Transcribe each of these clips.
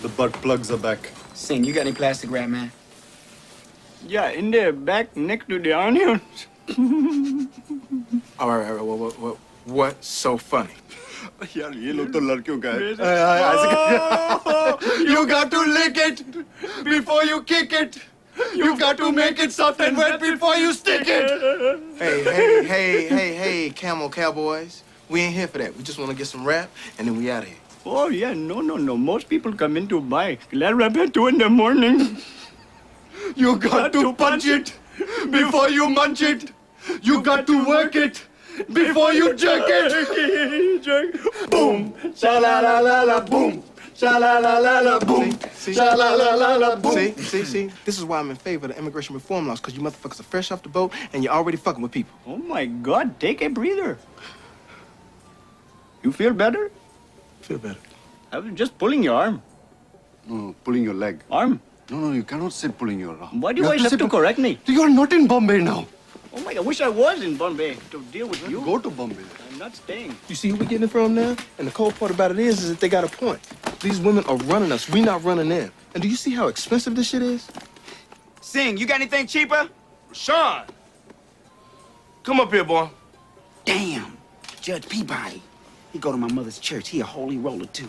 The butt plugs are back. Singh, you got any plastic wrap, man? Yeah, in the back next to the onions. all right, all right, what, what, what, what's so funny? you got to lick it before you kick it. Lick it You got to make it soft and wet before you stick it. Hey, hey, hey, hey, hey, camel cowboys. We ain't here for that. We just want to get some rap, and then we out of here. Oh, yeah, no, no, no. Most people come in to buy glad wrap at 2 in the morning. You got to punch it before you munch it. You got to work it before you jerk it. Boom, sha la la la la, boom, sha la la la la, boom, See? sha la la la la, boom. See, see, see? This is why I'm in favor of the immigration reform laws, because you motherfuckers are fresh off the boat and you're already fucking with people. Oh, my God. Take a breather. You feel better? Feel better. I was just pulling your arm. No, pulling your leg. Arm. No, no, you cannot say pulling your arm. Why do you You always have say to correct me? You are not in Bombay now. Oh, my God. I wish I was in Bombay to deal with you. Go to Bombay. I'm not staying. You see who we're getting it from now? And the cold part about it is, is that they got a point. These women are running us. We not running them. And do you see how expensive this shit is? Singh, you got anything cheaper? Sean, come up here, boy. Damn, Judge Peabody. He go to my mother's church. He a holy roller too.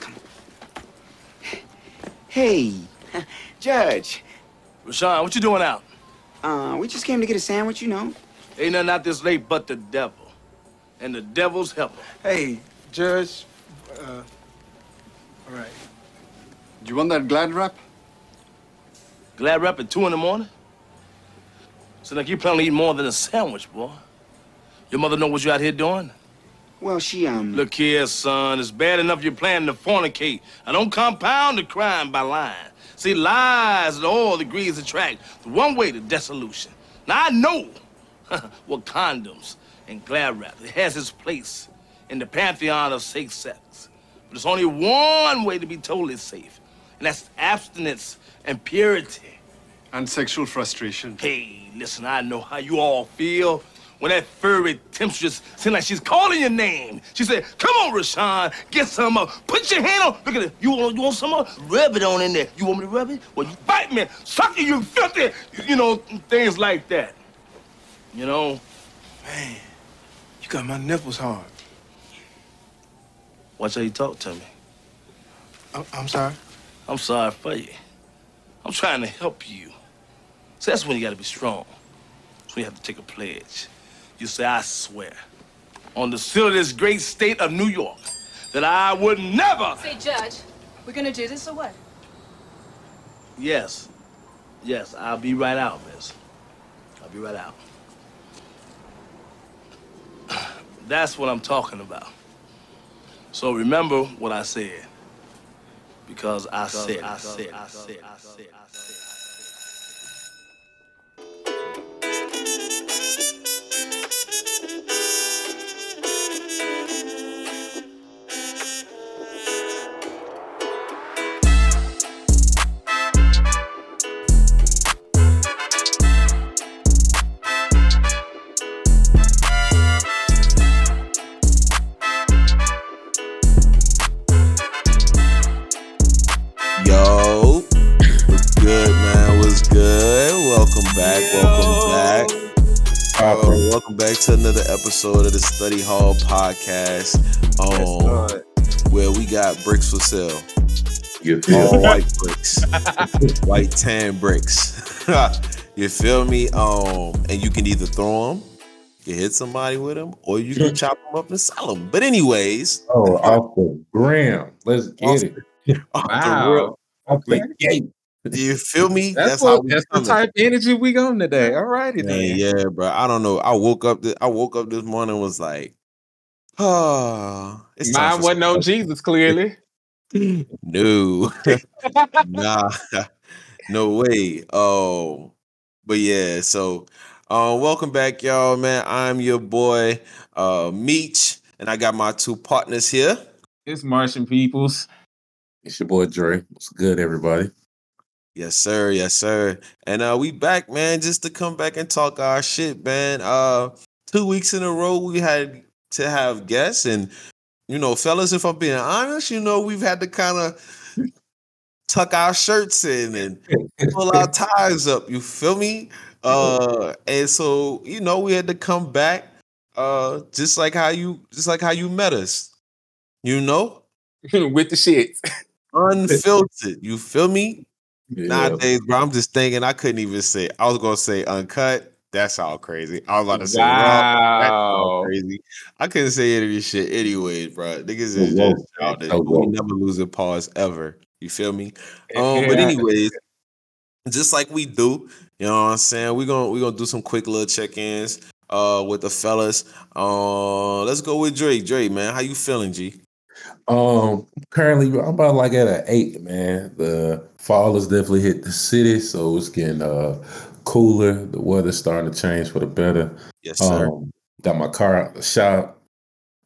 Come on. Hey, Judge. Rashawn, what you doing out? Uh, we just came to get a sandwich, you know. Ain't nothing out this late but the devil. And the devil's helper. Hey, Judge. Uh, all right. Do you want that glad wrap? Glad wrap at two in the morning? So like you plan on eating more than a sandwich, boy. Your mother know what you out here doing? Well, she um. Look here, son. It's bad enough you're planning to fornicate. I don't compound the crime by lying. See, lies at all degrees attract the one way to dissolution. Now I know what condoms and glad wrap. It has its place in the pantheon of safe sex. But there's only one way to be totally safe, and that's abstinence and purity. And sexual frustration. Hey, listen, I know how you all feel. When that furry temptress seemed like she's calling your name. She said, come on, Rashawn, get some up. Put your hand on. Look at it. You want, you want some up? Rub it on in there. You want me to rub it? Well, you bite me. Suck it, you filthy. You know, things like that. You know? Man, you got my nipples hard. Watch how you talk to me. I'm, I'm sorry. I'm sorry for you. I'm trying to help you. So that's when you gotta be strong. That's when you have to take a pledge. You say, I swear, on the seal of this great state of New York, that I would never. Say, Judge, we're gonna do this or what? Yes, yes, I'll be right out, miss. I'll be right out. That's what I'm talking about. So remember what I said. Because I said, I said, I said, I said, I said. Episode of the Study Hall podcast. Um, where we got bricks for sale. You feel All white bricks, white tan bricks. you feel me? Um, and you can either throw them, you hit somebody with them, or you can chop them up and sell them. But anyways, Oh, off the gram. Let's get it. off the Wow. real- Off the gate. Do you feel me? That's, how what, we that's the type of energy we on today. All righty then. yeah, bro. I don't know. I woke up. Th- I woke up this morning and was like, oh, it's Mine wasn't some- on Jesus, clearly. No, nah, no way. Oh, but yeah. So, uh, welcome back, y'all. Man, I'm your boy, uh, Meech, and I got my two partners here. It's Martian peoples. It's your boy Dre. What's good, everybody? Yes, sir. Yes, sir. And uh we back, man, just to come back and talk our shit, man. Uh two weeks in a row we had to have guests and you know, fellas, if I'm being honest, you know, we've had to kind of tuck our shirts in and pull our ties up. You feel me? Uh, and so you know we had to come back, uh, just like how you, just like how you met us. You know, with the shit. unfiltered. You feel me? Yeah. Nowadays, bro, I'm just thinking I couldn't even say. I was gonna say uncut. That's all crazy. I was about to say raw. That's all Wow. crazy. I couldn't say any of this shit anyways, bro. Niggas is Whoa, just childish. whoa, We never lose a pause ever. You feel me? Um, but anyways, just like we do, you know what I'm saying? We're gonna we're gonna do some quick little check-ins uh with the fellas. Uh let's go with Drake. Drake, man, how you feeling, G? Um, currently I'm about like at an eight, man. The fall has definitely hit the city, so it's getting uh cooler. The weather's starting to change for the better. Yes, sir. Um, got my car out the shop.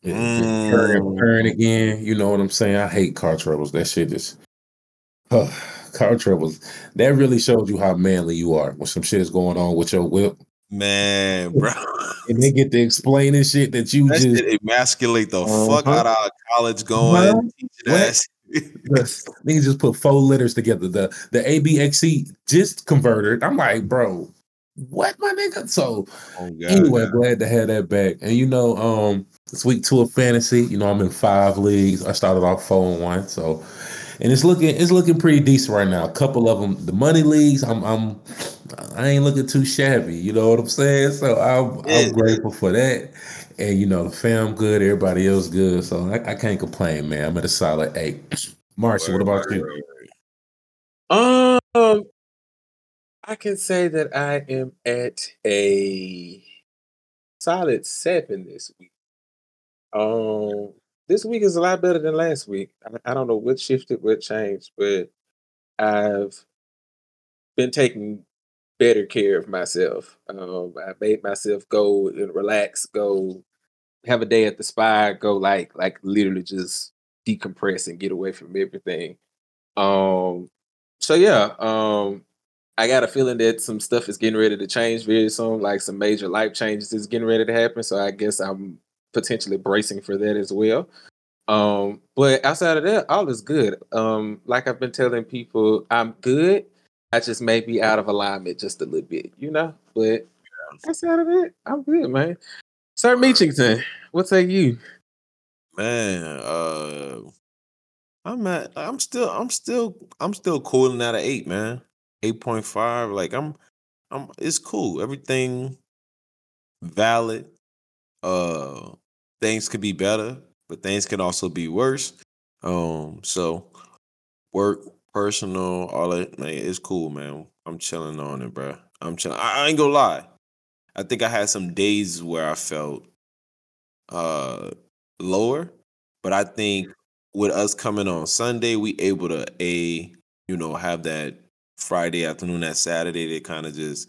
It's Mm. purring again. You know what I'm saying? I hate car troubles. That shit is car troubles. That really shows you how manly you are when some shit is going on with your whip. Man, bro. And they get to explain this shit that you That just emasculate the fuck Uh-huh. out of college going What? teaching What? ass. niggas just put four letters together. The the ABXC just converted. I'm like, bro, what my nigga? So Oh god. anyway, glad to have that back. And you know, um, it's week two of fantasy. You know, I'm in five leagues. I started off four and one, so and it's looking it's looking pretty decent right now. A couple of them, the money leagues, I'm I'm I ain't looking too shabby. You know what I'm saying? So I'm. I'm grateful for that. And you know, the fam good, everybody else good. So I, I can't complain, man. I'm at a solid eight. Martian, what about you? Um, I can say that I am at a solid seven this week. Um, this week is a lot better than last week. I, I don't know what shifted, what changed, but I've been taking better care of myself. Um, I made myself go and relax, go have a day at the spa, go like like literally just decompress and get away from everything. Um, so yeah, um, I got a feeling that some stuff is getting ready to change very soon, like some major life changes is getting ready to happen. So I guess I'm potentially bracing for that as well. Um, but outside of that, all is good. Um, like I've been telling people, I'm good. I just may be out of alignment just a little bit, you know. But that's out of it, I'm good, man. Sir Meachington, what say you? Man, uh I'm at I'm still I'm still I'm still cooling out of eight, man. Eight point five. Like I'm I'm it's cool. Everything valid. Uh things could be better, but things can also be worse. Um, so work, personal, all that, man, it's cool, man. I'm chilling on it, bro. I'm chilling. I, I ain't gonna lie. I think I had some days where I felt uh lower, but I think with us coming on Sunday, we able to a you know have that Friday afternoon, that Saturday to kind of just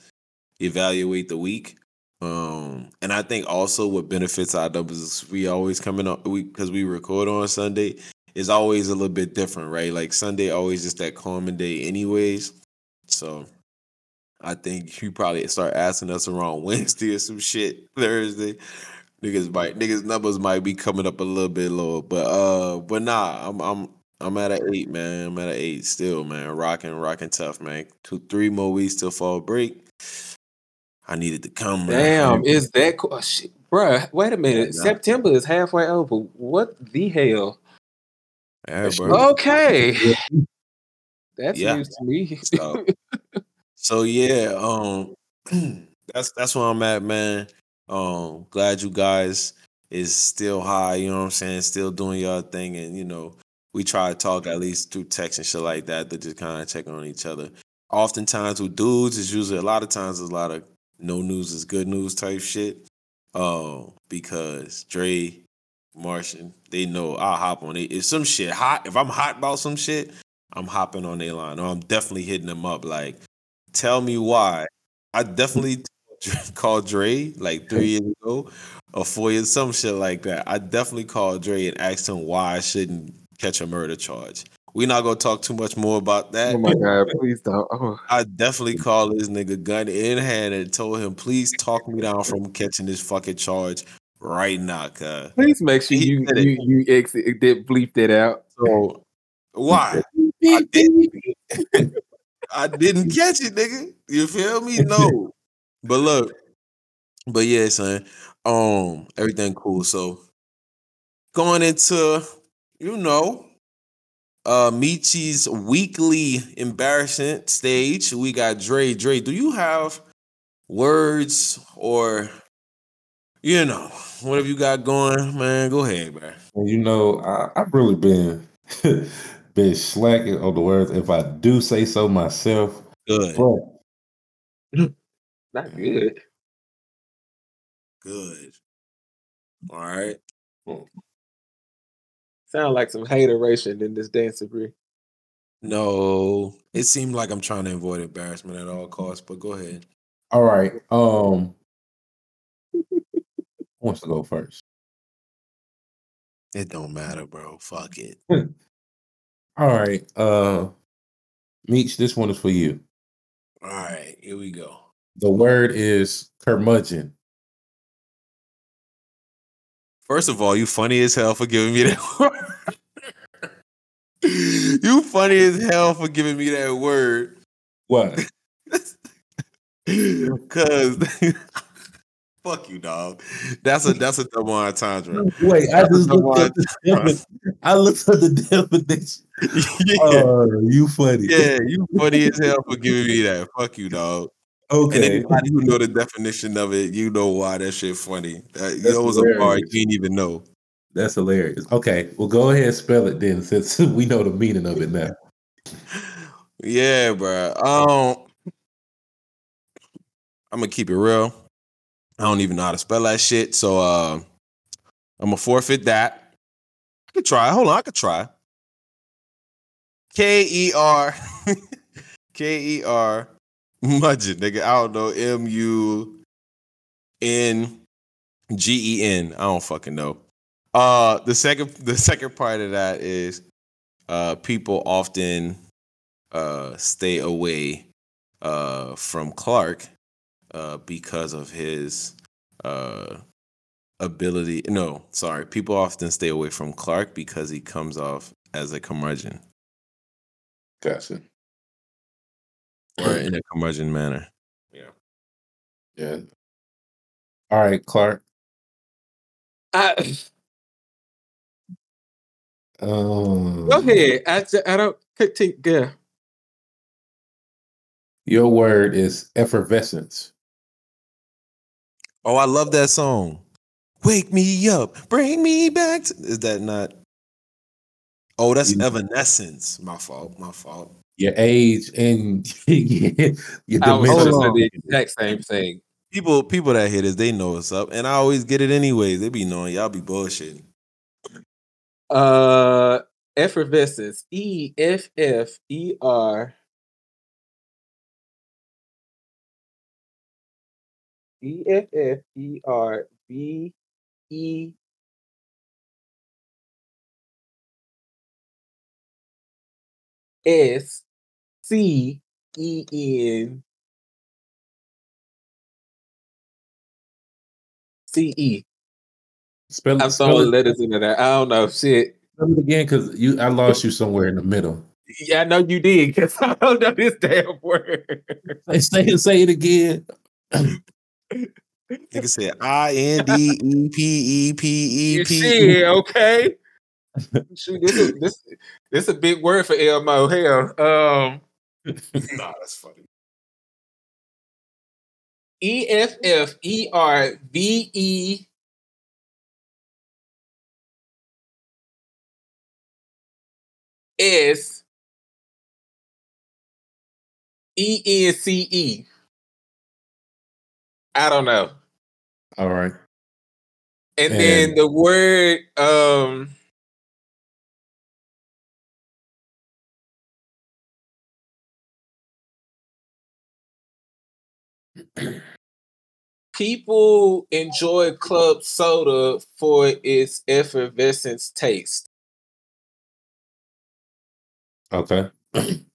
evaluate the week. Um, and I think also what benefits our numbers is we always coming up we because we record on Sunday is always a little bit different, right? Like Sunday always just that calming day, anyways. So I think you probably start asking us around Wednesday or some shit Thursday. Niggas might niggas numbers might be coming up a little bit lower, but uh, but nah, I'm I'm I'm at an eight, man. I'm at an eight still, man. Rocking, rocking tough, man. Two, three more weeks till fall break. I needed to come, man. Damn, is that cool? Oh, shit. Bruh, wait a minute. nah. September is halfway over. What the hell? Yeah. Okay. That's Yeah. news to me. So, so yeah, um, that's that's where I'm at, man. Um, glad you guys is still high. You know what I'm saying? Still doing your thing, and you know, we try to talk at least through text and shit like that to just kind of check on each other. Oftentimes with dudes, it's usually a lot of times there's a lot of no news is good news type shit. Um, because Dre, Martian, they know I'll hop on it. If some shit hot, if I'm hot about some shit, I'm hopping on their line. Or I'm definitely hitting them up. Like, tell me why. I definitely called Dre like three years ago or four years, some shit like that. I definitely called Dre and asked him why I shouldn't catch a murder charge. We're not gonna talk too much more about that. oh my god, please don't. Oh. I definitely called this nigga gun in hand and told him, please talk me down from catching this fucking charge right now, cuz. Please make sure you you you ex- did bleep that out. So why? I didn't, I didn't catch it, nigga. You feel me? No. But look, but yeah, son. Um, everything cool. So going into, you know, uh Michi's weekly embarrassment stage. We got Dre. Dre, do you have words or you know, whatever you got going, man? Go ahead, man. You know, I, I've really been been slacking on the words if I do say so myself. Good. But Not good. Good. All right. Sound like some hateration in this dance degree. No, it seemed like I'm trying to avoid embarrassment at all costs, but go ahead. all right. Um who wants to go first? It don't matter, bro. Fuck it. All right. Uh Meech, this one is for you. All right, here we go. The word is curmudgeon. First of all, you funny as hell for giving me that word. you funny as hell for giving me that word. What? Cause fuck you, dog. That's a that's a double entendre. Wait, I just looked at the definition. I looked at the definition. yeah, Oh, you funny. yeah, you funny as hell for giving me that. Fuck you, dog. And Okay. anybody who know the definition of it, you know why that shit funny. That, that was a part you didn't even know. That's hilarious. Okay, well go ahead and spell it then since we know the meaning of it now. Yeah, bro. Um, I'm gonna keep it real. I don't even know how to spell that shit, so uh, I'm gonna forfeit that. I could try. Hold on, I could try. K E R K E R Mudgeon, nigga. I don't know. M U N G E N. I don't fucking know. Uh, the second the second part of that is uh people often uh stay away uh from Clark uh because of his uh ability no sorry people often stay away from Clark because he comes off as a curmudgeon Gotcha. or in a curmudgeon manner Yeah. Yeah. All right, Clark. I, Um, go ahead. I, I don't continue. Yeah. Your word is effervescence. Oh I love that song wake me up bring me back to... is that not oh that's Yeah. evanescence my fault my fault Your age and your I was dimension. the exact same thing. people people that hit us they know what's up and I always get it anyways they be knowing y'all be bullshitting Uh, effervescence. E F F E R. E F F E R V E S C E N C E. Spell, I'm throwing letters into that. I don't know. Shit. spell it again because you I lost you somewhere in the middle. Yeah, I know you did because I don't know this damn word. Say, say say it again. Nigga said I N D E P E P E P. Shit, okay. Shoot, this is this this is a big word for Elmo. Hell, um, Nah, that's funny. E F F E R V E S E N C E. I don't know. All right. And then the word um people enjoy club soda for its effervescence taste. Okay.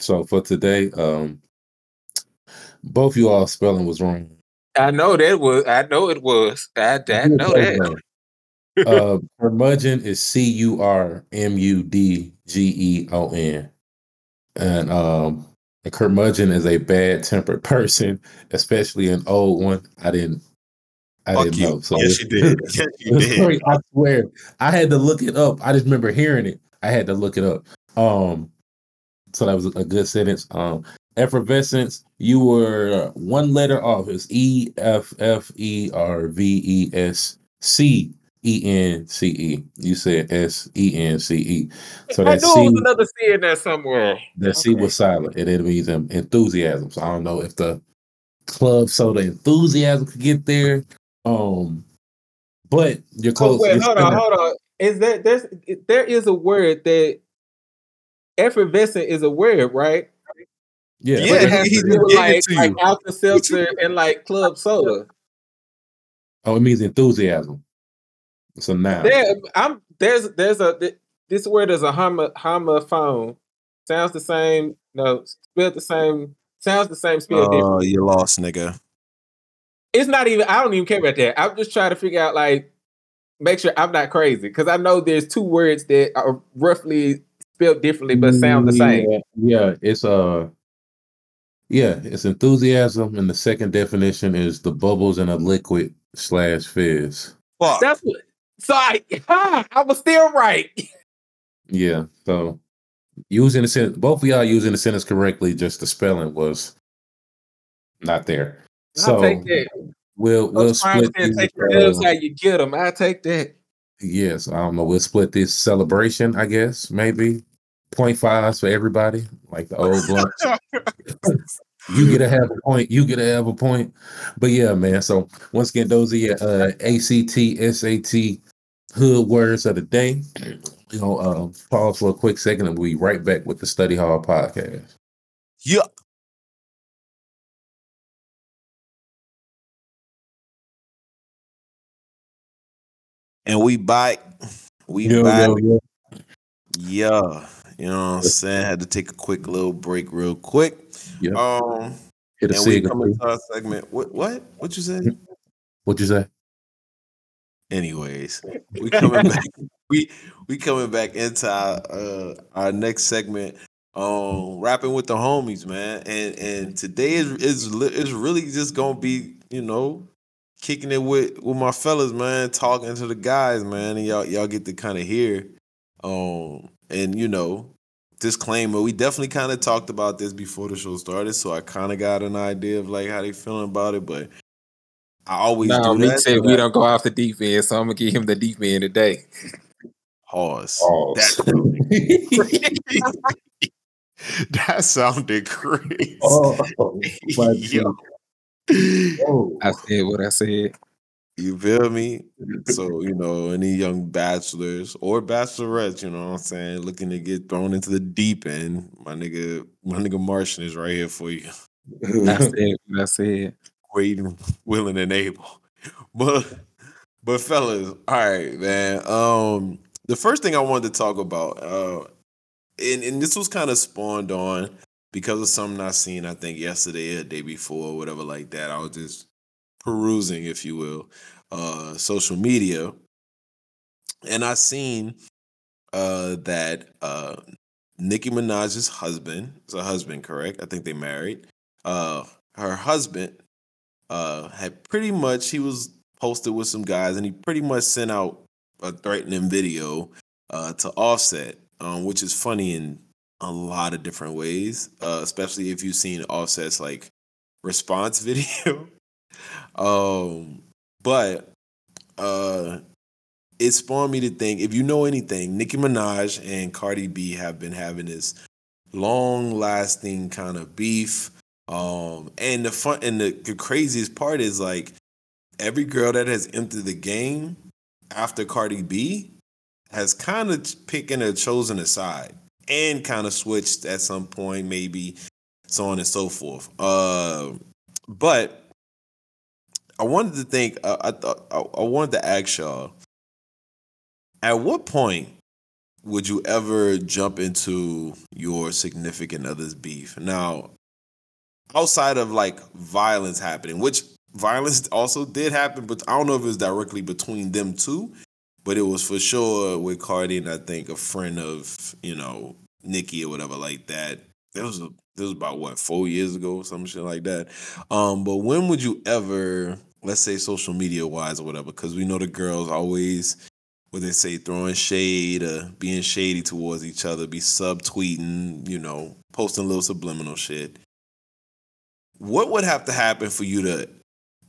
so for today, um, both you all spelling was wrong. I know that was I know it was. I, I know that. uh, curmudgeon is C U R M U D G E O N. and um, a curmudgeon is a bad tempered person, especially an old one. I didn't. I Fuck didn't you. know. So Yes, you did. Yes, you did. I swear, I had to look it up. I just remember hearing it. I had to look it up. Um, so that was a good sentence. Um, effervescence. You were one letter off. It's E F F E R V E S C E N C E. You said S E N C E. So I that knew it C, was another C in there somewhere. that C was silent, and it means enthusiasm. So I don't know if the club soda enthusiasm could get there. Um, but you're Oh close. wait, hold on, hold on. Is that there's there is a word that effervescent is a word, right? Yeah, Yeah, But it he- he to just do with gave it like to like you. Alka Seltzer and like club soda. Oh, it means enthusiasm. So now noun. There, I'm there's there's a this word is a homo, homophone. Sounds the same. No, spelled the same. Sounds the same. Spelled different. Oh, you lost, nigga. It's not even. I don't even care about that. I'm just trying to figure out like make sure I'm not crazy because I know there's two words that are roughly spelled differently but sound the same. Yeah, yeah, it's uh yeah, it's enthusiasm, and the second definition is the bubbles in a liquid slash fizz. Fuck. That's what. So I, ha, I was still right. Yeah, so using the sentence, both of y'all using the sentence correctly, just the spelling was not there. I'll So take that. we'll we'll split these, take uh, how you get them. I take that. Yes, I don't know. We'll split this celebration, I guess, maybe. Point fives for everybody, like the old blunt. you get a have a point, you get a have a point. But yeah, man. So once again, those are your uh, ACT, SAT hood words of the day. You know, uh, pause for a quick second and we'll be right back with the Study Hall podcast. Yeah. And we back. We Yo, back. yo, yo. Yeah. You know what I'm saying? Had to take a quick little break real quick. Yeah. Um Hit a and we sig. coming to our segment. What what? What you say? What'd you say? Anyways, we coming back. We we coming back into our uh our next segment. Um, rapping with the homies, man. And and today is is is really just gonna be you know kicking it with with my fellas, man. Talking to the guys, man. And y'all y'all get to kind of hear. Um, and you know. Disclaimer: We definitely kind of talked about this before the show started, so I kind of got an idea of like how they feeling about it. But I always No, do that. said we don't go off the defense, so I'm gonna give him the defense today. Pause. Pause. That, that sounded crazy. Oh, my Yo. Oh. I said what I said. You feel me? So, you know, any young bachelors or bachelorettes, you know what I'm saying, looking to get thrown into the deep end, my nigga, my nigga Martian is right here for you. I said what I said. Waiting, willing, and able. But but fellas, all right, man. Um, the first thing I wanted to talk about, uh, and, and this was kind of spawned on because of something I seen, I think yesterday or the day before, whatever like that. I was just perusing, if you will, uh, social media, and I seen uh that uh Nicki Minaj's husband is a husband, correct? I think they married. Uh, her husband uh had pretty much he was posted with some guys, and he pretty much sent out a threatening video uh to Offset, um, which is funny in a lot of different ways, uh, especially if you've seen Offset's like response video. Um, but uh, it spawned me to think if you know anything, Nicki Minaj and Cardi B have been having this long lasting kind of beef. Um, and the fun and the, the craziest part is like every girl that has entered the game after Cardi B has kind of picking or chosen a side and kind of switched at some point, maybe so on and so forth. Uh, but I wanted to think. Uh, I thought I, I wanted to ask y'all: At what point would you ever jump into your significant other's beef? Now, outside of like violence happening, which violence also did happen, but I don't know if it was directly between them two, but it was for sure with Cardi and I think a friend of you know Nicki or whatever like that. It was a, this was about what four years ago, or some shit like that. Um, but when would you ever, let's say, social media wise or whatever, because we know the girls always, what they say, throwing shade, or being shady towards each other, be subtweeting, you know, posting little subliminal shit. What would have to happen for you to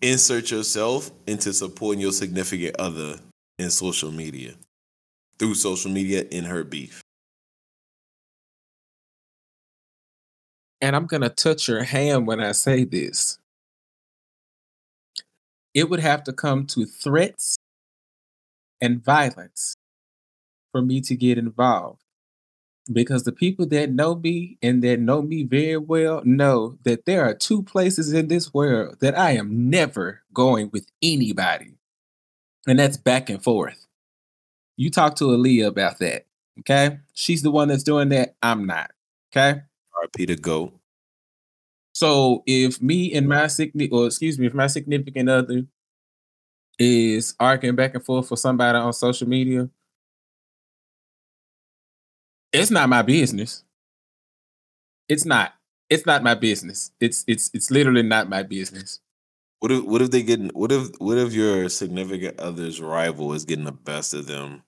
insert yourself into supporting your significant other in social media through social media in her beef? and I'm going to touch your hand when I say this. It would have to come to threats and violence for me to get involved. Because the people that know me and that know me very well know that there are two places in this world that I am never going with anybody. And that's back and forth. You talk to Aaliyah about that. Okay. She's the one that's doing that. I'm not. Okay. RP to go. So if me and my significant, or excuse me, if my significant other is arguing back and forth for somebody on social media, it's not my business. It's not. It's not my business. It's it's it's literally not my business. What if what if they getting what if what if your significant other's rival is getting the best of them?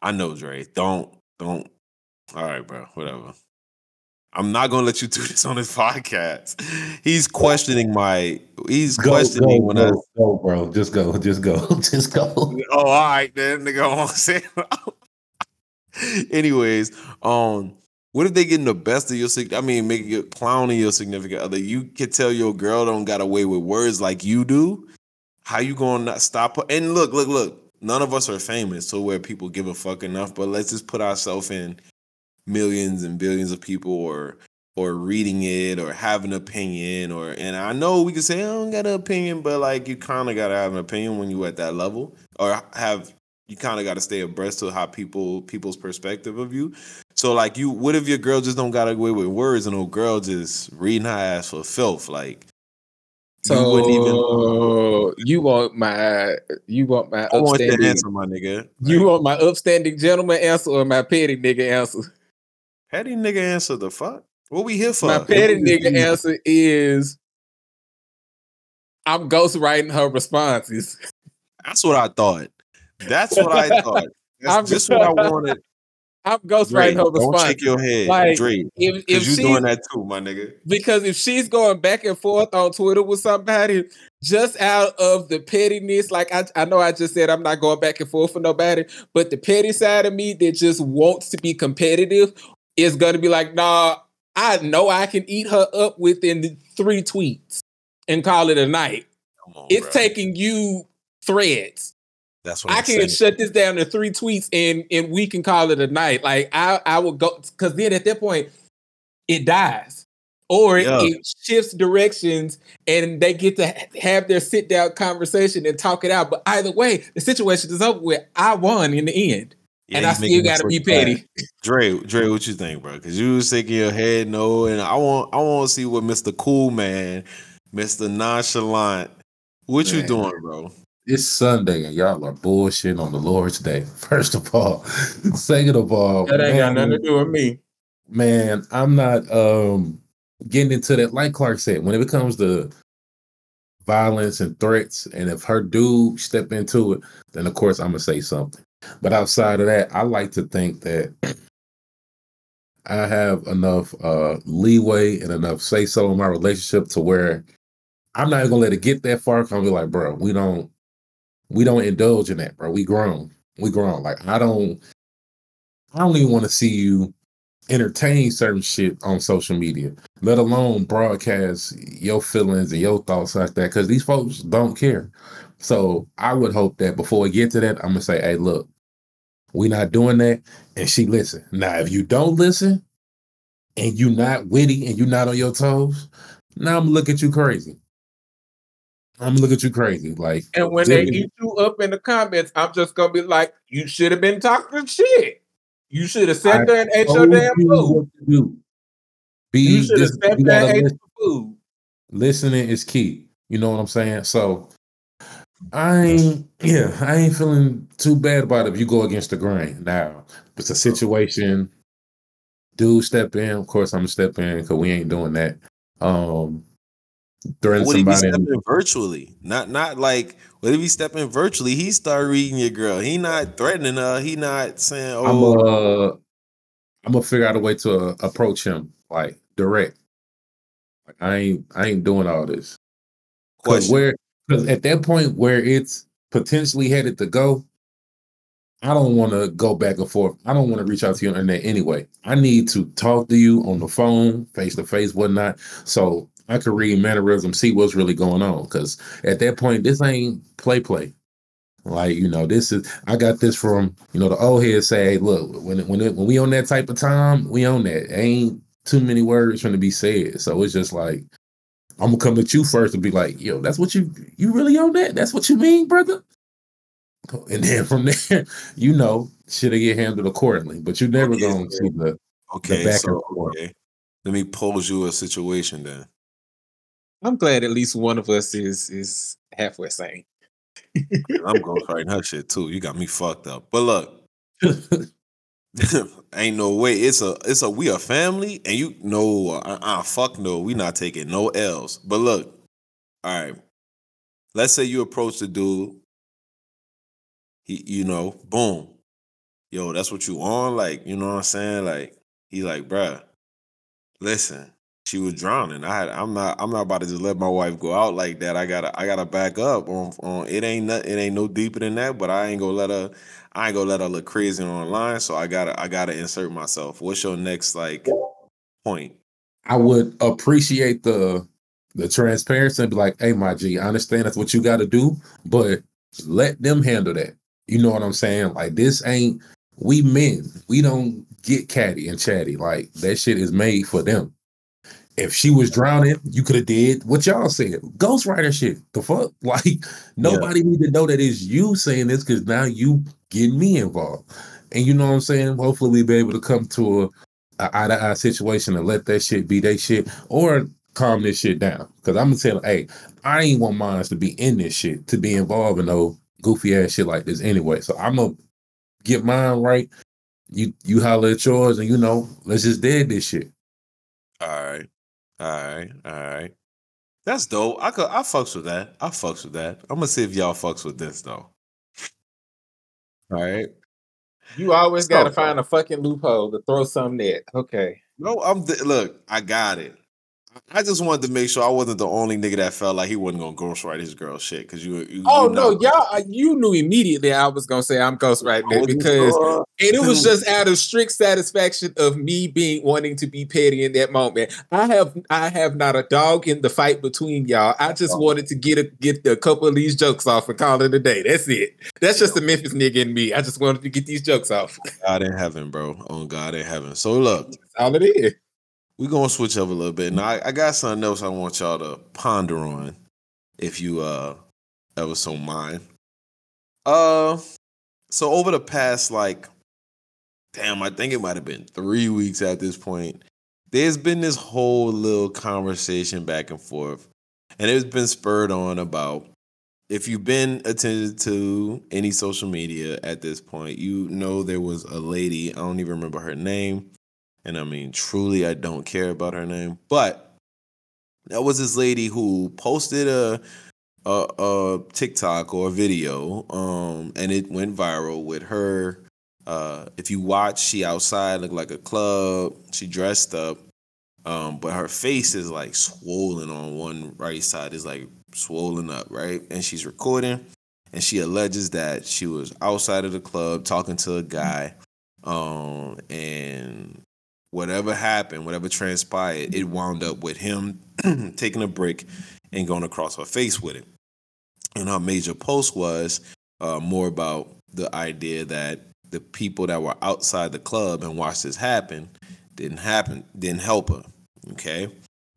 I know, Dre. Don't don't. All right, bro. Whatever. I'm not gonna let you do this on his podcast. He's questioning my. He's Go, questioning go, when I. go, go, bro. Just go, just go, just go. Oh, all right, then nigga. I won't say. Anyways, um, what if they getting the best of your? I mean, making you clowning your significant other. You can tell your girl don't got away with words like you do. How you gonna not stop her? And look, look, look. None of us are famous, so where people give a fuck enough. But let's just put ourselves in millions and billions of people or or reading it or have an opinion or and I know we can say I don't got an opinion, but like you kind of gotta have an opinion when you at that level or have you kind of got to stay abreast to how people people's perspective of you. So like you, what if your girl just don't got away with words and old girl just reading her ass for filth? Like So you wouldn't even. you want my you want my I want that answer, my nigga. you want my upstanding gentleman answer or my petty nigga answer? Petty nigga answer the fuck. What we here for? My petty nigga answer is I'm ghostwriting her responses. That's what I thought. That's what I thought. That's I'm- just what I wanted. I'm Dre, ghostwriting her response. don't shake your head, Like, Dre. if if you she doing that too, my nigga. because if she's going back and forth on Twitter with somebody just out of the pettiness, like I, I know I just said I'm not going back and forth for nobody, but the petty side of me that just wants to be competitive is gonna be like, nah, I know I can eat her up within three tweets and call it a night. On, It's bro. taking you threads. That's what I I'm can saying. shut this down to three tweets and and we can call it a night. Like I I will go because then at that point it dies or it- Yeah. it shifts directions and they get to have their sit down conversation and talk it out. But either way, the situation is over with. I won in the end, Yeah, and I he's still making got to be so bad. petty. Dre, Dre, what you think, bro? Because you was shaking your head no, and I want, I want to see what Mr. Cool Man, Mr. Nonchalant, what you doing, bro? It's Sunday and y'all are bullshitting on the Lord's Day. First of all, second of all, That ain't got nothing to do with me. man, I'm not um getting into that. Like Clark said, when it comes to violence and threats, and if her dude step into it, then of course I'm gonna say something. But outside of that, I like to think that I have enough uh leeway and enough say so in my relationship to where I'm not gonna let it get that far. 'cause I'm be like, bro, we don't we don't indulge in that, bro. We grown. We grown. Like I don't I don't even want to see you entertain certain shit on social media, let alone broadcast your feelings and your thoughts like that. Cause these folks don't care. So I would hope that before we get to that, I'm gonna say, hey, look, we not doing that. And she listen. Now, if you don't listen and you not witty and you not on your toes, now I'm gonna look at you crazy. I'm gonna look at you crazy. Like And when they eat you up in the comments, I'm just gonna be like, you should have been talking shit. You should have sat I there and ate your damn food. what to do. Be You should have sat there and ate food. listening is key. You know what I'm saying? So I ain't yeah, I ain't feeling too bad about it if you go against the grain. Now, it's a situation dude step in, of course I'm gonna step in because we ain't doing that. Um, threaten What if he somebody. stepping virtually? Not not like what if he stepping virtually? He start reading your girl. He not threatening her. He not saying, I'm "Oh, uh, I'm gonna figure out a way to uh, approach him like direct. Like I ain't, I ain't doing all this. Cause Question. where, cause at that point where it's potentially headed to go, I don't want to go back and forth. I don't want to reach out to you on internet anyway. I need to talk to you on the phone, face to face, whatnot, so I can read mannerism, see what's really going on. Cause at that point, this ain't play play. Like you know, this is I got this from you know the old head say, hey, look, when when when we on that type of time, we on that. Ain't too many words to be said, so it's just like I'm gonna come at you first and be like, yo, that's what you you really on that? That's what you mean, brother? And then from there, you know, shit'll get handled accordingly. But you're never Okay, gonna see the okay, back so and forth. okay. Let me pose you a situation then. I'm glad at least one of us is is halfway sane. I'm ghostwriting her shit too. You got me fucked up. But look, ain't no way. It's a it's a we a family, and you no uh, uh fuck no. We not taking no L's. But look, all right. Let's say you approach the dude. He, you know, boom, yo, that's what you on. Like, you know what I'm saying? Like, he's like, bruh, listen, she was drowning. I had, I'm not, I'm not about to just let my wife go out like that. I gotta, I gotta back up on, on. It ain't, it ain't no deeper than that. But I ain't gonna let her, I ain't gonna let her look crazy online. So I gotta, I gotta insert myself. What's your next like point? I would appreciate the the transparency and be like, hey, my G, I understand that's what you gotta do, but let them handle that. You know what I'm saying? Like this ain't we men. We don't get catty and chatty. Like that shit is made for them. If she was drowning, you could have did what y'all said. Ghostwriter shit. The fuck? Like nobody need to know that it's you saying this because now you getting me involved. And you know what I'm saying? Hopefully we be able to come to a, a eye to eye situation and let that shit be that shit or calm this shit down. Cause I'm gonna tell hey, I ain't want mines to be in this shit, to be involved in no goofy ass shit like this anyway. So I'm gonna get mine right. You you holler at yours and you know, let's just dead this shit. All right, all right, all right. That's dope. I could, I fucks with that. I fucks with that. I'm gonna see if y'all fucks with this though. All right. You always gotta find a fucking loophole to throw something at. Okay. No, I'm th- look. I got it. I just wanted to make sure I wasn't the only nigga that felt like he wasn't gonna ghostwrite his girl shit because you, you. Oh you no, not- y'all! You knew immediately I was gonna say I'm ghostwriting it because, and it was just out of strict satisfaction of me being wanting to be petty in that moment. I have, I have not a dog in the fight between y'all. I just oh. wanted to get a get a couple of these jokes off and call it a day. That's it. That's just the Memphis nigga in me. I just wanted to get these jokes off. God in heaven, bro. On God in heaven. So look, That's all it is. We gonna switch up a little bit. Now I, I got something else I want y'all to ponder on, if you uh ever so mind. Uh, so over the past like, damn, I think it might have been three weeks at this point. There's been this whole little conversation back and forth, and it's been spurred on about if you've been attended to any social media at this point, you know there was a lady. I don't even remember her name. And I mean, truly, I don't care about her name. But that was this lady who posted a a, a TikTok or a video, um, and it went viral with her. Uh, if you watch, she outside looked like a club. She dressed up, um, but her face is like swollen on one right side. Is like swollen up, right? And she's recording, and she alleges that she was outside of the club talking to a guy, um, and whatever happened, whatever transpired, it wound up with him taking a brick and going across her face with it. And her major post was uh, more about the idea that the people that were outside the club and watched this happen didn't happen, didn't help her. Okay.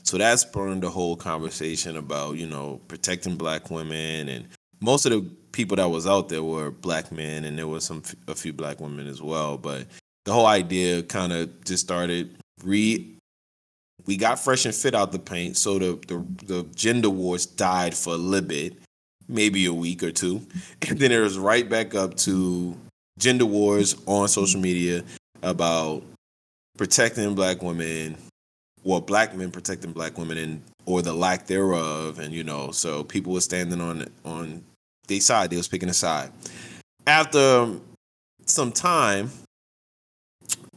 So that spurned the whole conversation about, you know, protecting black women and most of the people that was out there were black men and there was some a few black women as well, but the whole idea kind of just started re we got fresh and fit out the paint so the, the the gender wars died for a little bit maybe a week or two and then it was right back up to gender wars on social media about protecting black women, well, black men protecting black women and or the lack thereof, and you know, so people were standing on on their side. They was picking a side. After some time,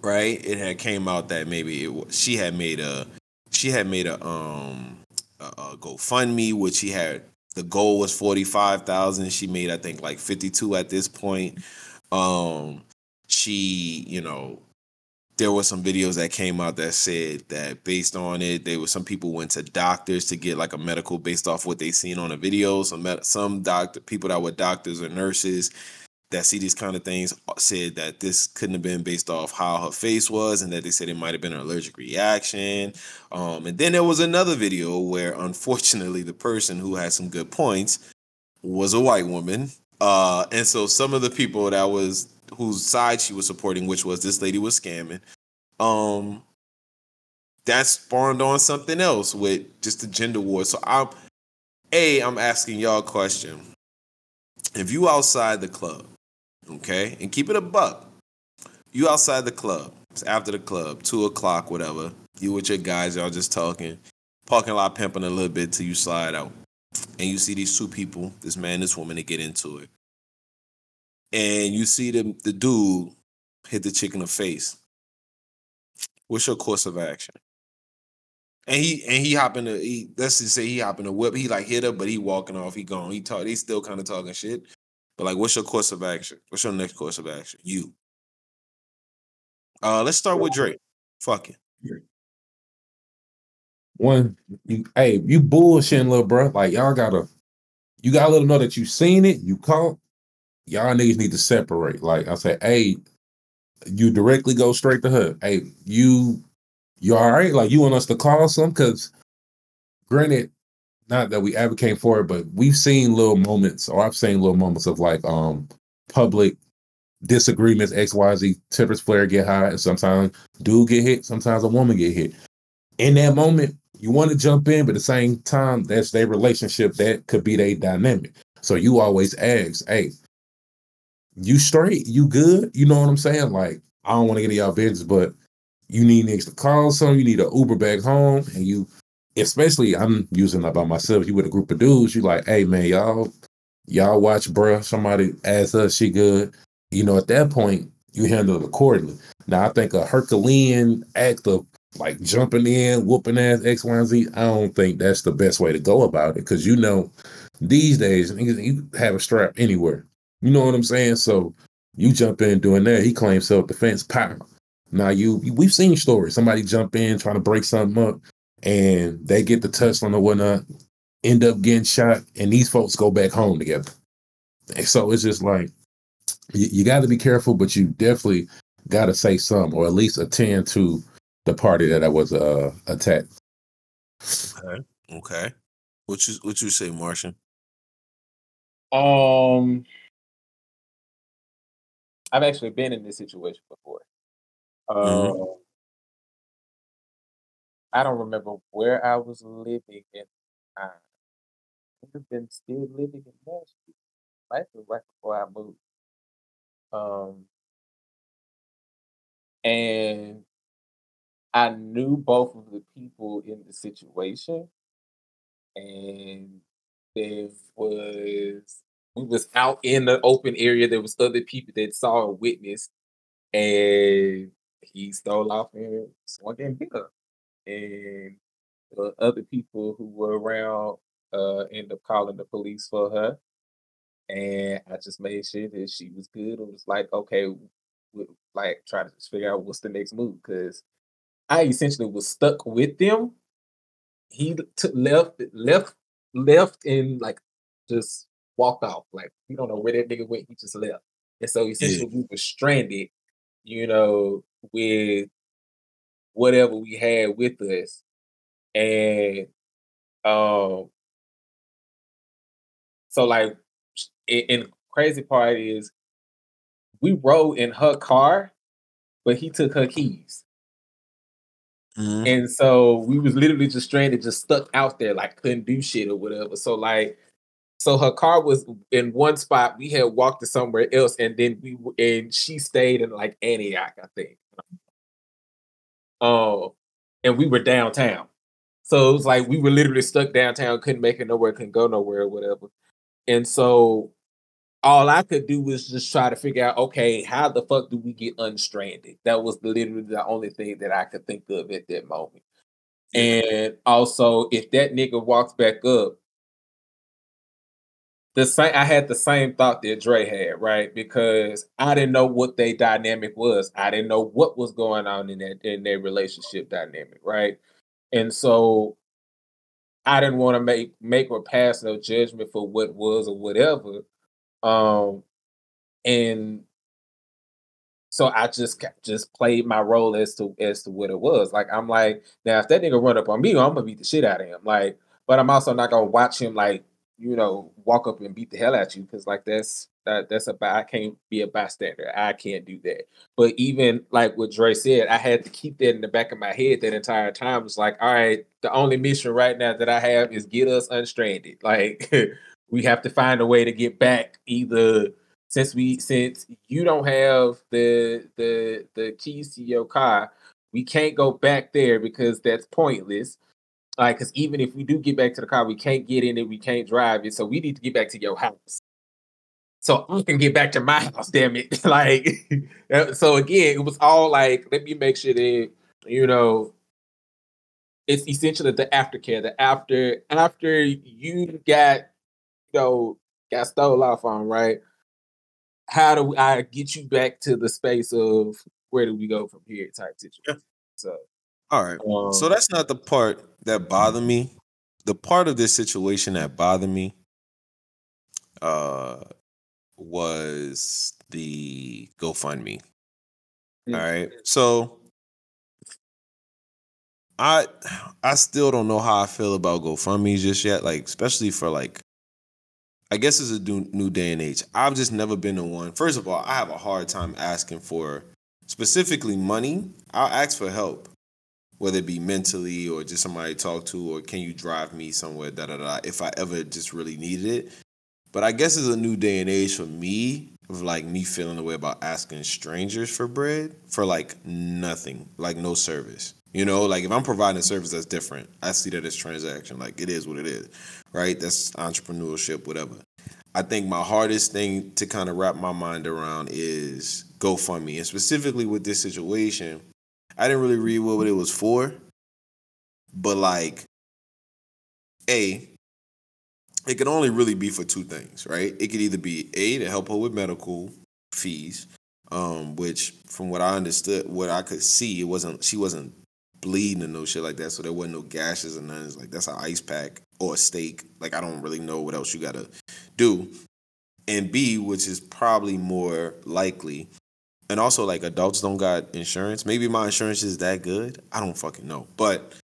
right, it had came out that maybe it she had made a she had made a um a, a GoFundMe, which she had the goal was forty five thousand. She made I think like fifty two at this point. Um, she you know there were some videos that came out that said that based on it, there were some people went to doctors to get like a medical based off what they seen on the videos. Some med- some doctor people that were doctors or nurses that see these kind of things said that this couldn't have been based off how her face was and that they said it might have been an allergic reaction. Um, and then there was another video where unfortunately the person who had some good points was a white woman. Uh, and so some of the people that was whose side she was supporting, which was this lady was scamming, um, that spawned on something else with just the gender war. So I'm a I'm asking y'all a question. If you outside the club, okay, and keep it a buck, you outside the club, it's after the club, two o'clock, whatever. You with your guys, y'all just talking, parking lot pimping a little bit till you slide out, and you see these two people, this man, this woman, they get into it and you see the the dude hit the chick in the face, what's your course of action? And he and he hopping to he let's just say he hopping the whip. He like hit her, but he walking off. He gone. He talk. He still kind of talking shit. But like, what's your course of action? What's your next course of action? You. Uh, let's start with Drake. Fuck it. One, you, hey, you bullshitting, little bro. Like y'all gotta, you gotta let them know that you seen it, you caught. Y'all niggas need to separate. Like I say, hey, you directly go straight to her. Hey, you, you all right? Like you want us to call some? Because granted, not that we advocate for it, but we've seen little moments, or I've seen little moments of like um public disagreements, XYZ, tempers flare, get high, and sometimes dude get hit, sometimes a woman get hit. In that moment, you want to jump in, but at the same time, that's their relationship. That could be their dynamic. So you always ask, hey, you straight, you good? You know what I'm saying? Like, I don't want to get in y'all business, but you need niggas to call some, you need an Uber back home, and you especially I'm using that by myself. You with a group of dudes, you like, hey man, y'all, y'all watch, bruh. Somebody asks us, she good. You know, at that point, you handle it accordingly. Now, I think a Herculean act of like jumping in, whooping ass X, Y, and Z, I don't think that's the best way to go about it. Cause you know, these days, you have a strap anywhere. You know what I'm saying? So you jump in doing that. He claims self defense. Pow. Now you, we've seen stories. Somebody jump in trying to break something up, and they get the touchdown or whatnot, end up getting shot, and these folks go back home together. And so it's just like you, you got to be careful, but you definitely got to say something, or at least attend to the party that I was uh, attacked. Okay. Okay. What you what you say, Martian? Um, I've actually been in this situation before. Um, Mhm. I don't remember where I was living at the time. I have been still living in Nashville. Have been right before I moved. Um, and I knew both of the people in the situation, and there was we was out in the open area. There was other people that saw a witness, and he stole off and swung and hit her. And the other people who were around uh ended up calling the police for her. And I just made sure that she was good and was like, okay, like try to figure out what's the next move because I essentially was stuck with them. He took left, left, left, and like just walked off. Like we don't know where that nigga went. He just left, and so essentially we were stranded, you know, with whatever we had with us, and um, so like, and, and crazy part is we rode in her car, but he took her keys. Mhm. And so we was literally just stranded, just stuck out there, like couldn't do shit or whatever. So like, so her car was in one spot. We had walked to somewhere else, and then we and she stayed in like Antioch, I think. Um, and we were downtown. So it was like we were literally stuck downtown, couldn't make it nowhere, couldn't go nowhere or whatever. And so all I could do was just try to figure out, okay, how the fuck do we get unstranded? That was literally the only thing that I could think of at that moment. And also, if that nigga walks back up, the same I had the same thought that Dre had, right? Because I didn't know what their dynamic was. I didn't know what was going on in that in their relationship dynamic, right? And so I didn't want to make make or pass no judgment for what was or whatever. Um and so I just just played my role as to as to what it was. Like I'm like, now if that nigga run up on me, I'm gonna beat the shit out of him. Like, but I'm also not gonna watch him like you know, walk up and beat the hell out you because like that's that that's a I can't be a bystander. I can't do that. But even like what Dre said, I had to keep that in the back of my head that entire time. It's like, all right, the only mission right now that I have is get us unstranded. Like we have to find a way to get back either since we since you don't have the the the keys to your car, we can't go back there because that's pointless. Like, because even if we do get back to the car, we can't get in it, we can't drive it. So we need to get back to your house. So I can get back to my house, damn it. like, so again, it was all like, let me make sure that, you know, it's essentially the aftercare. The after after you got, you know, got stole off on, right? How do I get you back to the space of where do we go from here type situation? So All right. um, So that's not the part that bother me. The part of this situation that bothered me uh was the GoFundMe. All right. So I I still don't know how I feel about GoFundMe just yet. Like, especially for like I guess it's a new, new day and age. I've just never been the one. First of all, I have a hard time asking for specifically money. I'll ask for help whether it be mentally or just somebody to talk to, or can you drive me somewhere, da da da, if I ever just really needed it. But I guess it's a new day and age for me of like me feeling the way about asking strangers for bread for like nothing, like no service. You know, like if I'm providing a service that's different, I see that as transaction. Like it is what it is, right? That's entrepreneurship, whatever. I think my hardest thing to kind of wrap my mind around is GoFundMe, and specifically with this situation, I didn't really read what it was for, but like, a, it could only really be for two things, right? It could either be a to help her with medical fees, um, which from what I understood, what I could see, it wasn't she wasn't bleeding and no shit like that, so there wasn't no gashes or nothing. It's like that's an ice pack or a steak. Like I don't really know what else you gotta do. And B, which is probably more likely, and also like adults don't got insurance. Maybe my insurance is that good. I don't fucking know. But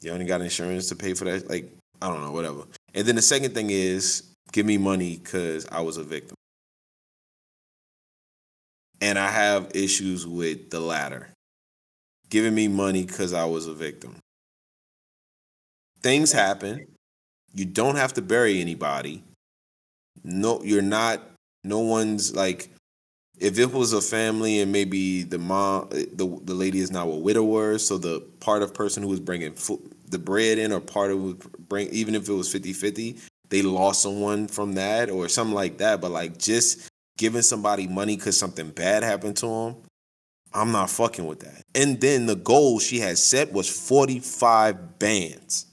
you only got insurance to pay for that. Like I don't know, whatever. And then the second thing is give me money because I was a victim. And I have issues with the latter. Giving me money because I was a victim. Things happen. You don't have to bury anybody. No, you're not. No one's like if it was a family and maybe the mom the the lady is now a widower so the part of person who was bringing fo- the bread in or part of would bring even if it was 50-50 they lost someone from that or something like that. But like just giving somebody money because something bad happened to them i'm not fucking with that. And then the goal she had set was 45 bands.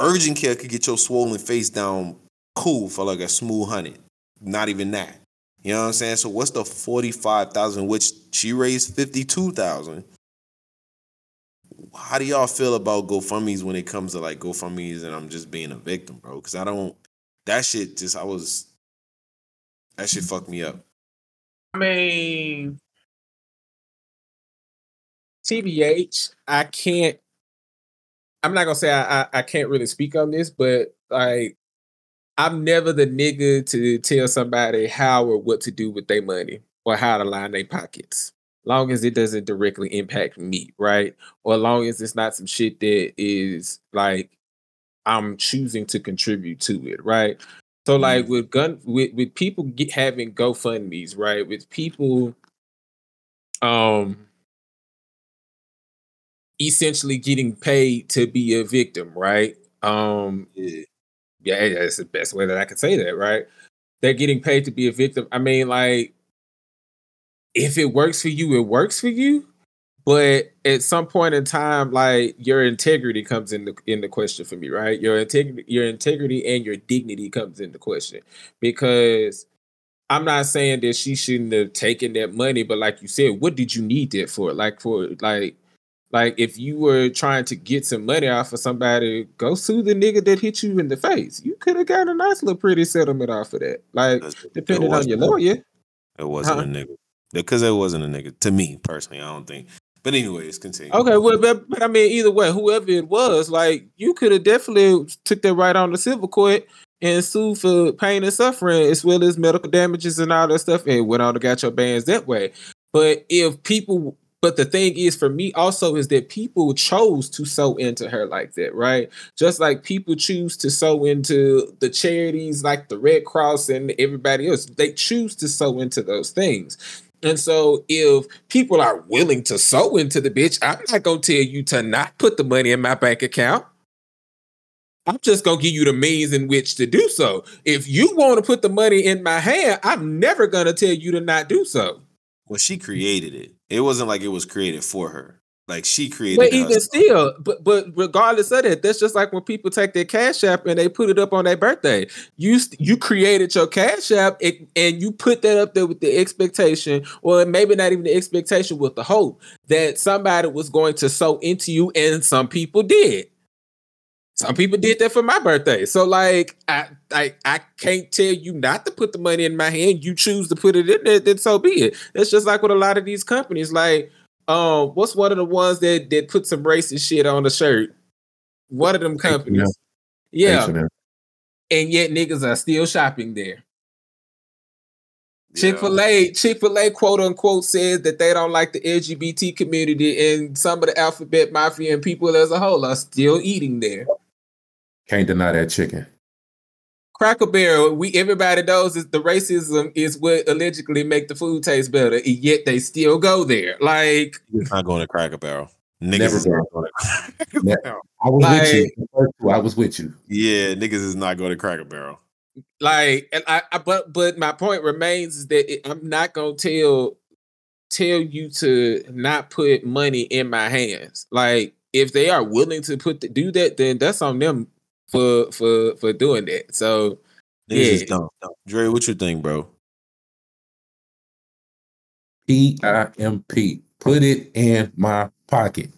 Urgent care could get your swollen face down cool for like a smooth hundred. Not even that you know what I'm saying? So what's the forty five thousand, which she raised fifty two thousand? How do y'all feel about GoFundmes when it comes to like GoFundmes and I'm just being a victim, bro? Because I don't. That shit just I was. That shit fucked me up. I mean, TBH, I can't. I'm not gonna say I, I I can't really speak on this, but like I'm never the nigga to tell somebody how or what to do with their money or how to line their pockets. Long as it doesn't directly impact me, right? Or long as it's not some shit that is like I'm choosing to contribute to it, right? So like with gun with with people get, having GoFundmes, right? With people um essentially getting paid to be a victim, right? Um, Yeah. Yeah, that's the best way that I can say that, right? They're getting paid to be a victim. I mean, like, if it works for you, it works for you. But at some point in time, like your integrity comes into into question for me, right? Your integrity, your integrity and your dignity comes into question because I'm not saying that she shouldn't have taken that money, but like you said, what did you need that for? Like for like like if you were trying to get some money off of somebody, go sue the nigga that hit you in the face. You could have got a nice little pretty settlement off of that. Like depending on your lawyer. It wasn't Huh? a nigga. Because it wasn't a nigga. To me, personally, I don't think. But anyways, continue. Okay, well, but, but I mean, either way, whoever it was, like you could have definitely took that right on the civil court and sued for pain and suffering as well as medical damages and all that stuff, and went on to got your bands that way. But if people, but the thing is, for me also is that people chose to sow into her like that, right? Just like people choose to sow into the charities like the Red Cross and everybody else, they choose to sow into those things. And so if people are willing to sow into the bitch, I'm not gonna tell you to not put the money in my bank account. I'm just gonna give you the means in which to do so. If you want to put the money in my hand, I'm never gonna tell you to not do so. Well, she created it. It wasn't like it was created for her. Like she created But even still, but but regardless of that, that's just like when people take their cash app and they put it up on their birthday. You you created your cash app it, and you put that up there with the expectation, or maybe not even the expectation, with the hope that somebody was going to sow into you, and some people did. Some people did that for my birthday. So like I I I can't tell you not to put the money in my hand. You choose to put it in there, then so be it. It's just like with a lot of these companies. Like, um, what's one of the ones that that put some racist shit on the shirt? One of them companies. Yeah. H&M. And yet niggas are still shopping there. Chick-fil-A, Chick-fil-A quote unquote says that they don't like the LGBT community and some of the alphabet mafia and people as a whole are still eating there. Can't deny that chicken. Cracker Barrel, we everybody knows is the racism is what allegedly make the food taste better, and yet they still go there. Like, It's not going to Cracker Barrel. Niggas Never is been. not going to Cracker Barrel. I was with you. Like- The first two, I was with you. Yeah, niggas is not going to Cracker Barrel. like, and I, I but but my point remains is that it, I'm not gonna tell tell you to not put money in my hands. Like, if they are willing to put the, do that, then that's on them for for for doing that. So Niggas is Yeah. dumb. dumb. Dre, what you think, bro? P I M P. Put it in my pocket.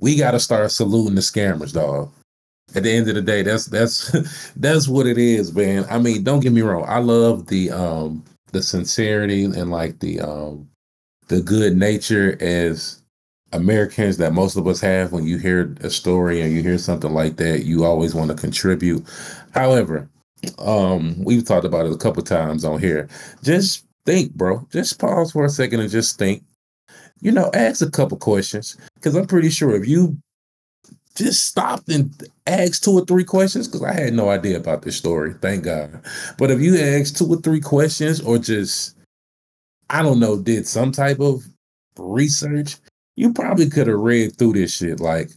We got to start saluting the scammers, dog. At the end of the day, that's that's that's what it is, man. I mean, don't get me wrong. I love the um the sincerity and like the um the good nature as Americans that most of us have when you hear a story and you hear something like that, you always want to contribute. However, um, we've talked about it a couple times on here. Just think, bro. Just pause for a second and just think. You know, ask a couple questions because I'm pretty sure if you just stopped and asked two or three questions, because I had no idea about this story, thank God. But if you asked two or three questions or just, I don't know, did some type of research, you probably could have read through this shit. Like,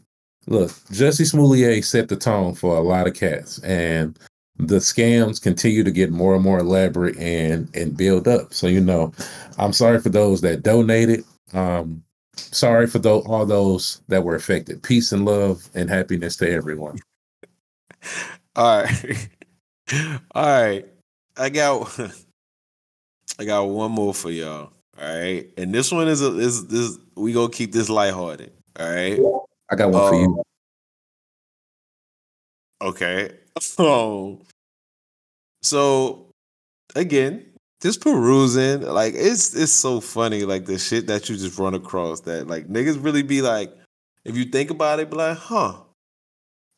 look, Jussie Smollett set the tone for a lot of cats, and the scams continue to get more and more elaborate and and build up. So you know, I'm sorry for those that donated. Um, sorry for those all those that were affected. Peace and love and happiness to everyone. All right. All right. I got I got one more for y'all. All right. And this one is a is this we gonna keep this lighthearted. All right. I got one for you. Okay. So so again, just perusing, like it's it's so funny, like the shit that you just run across that like niggas really be like, if you think about it, be like, huh,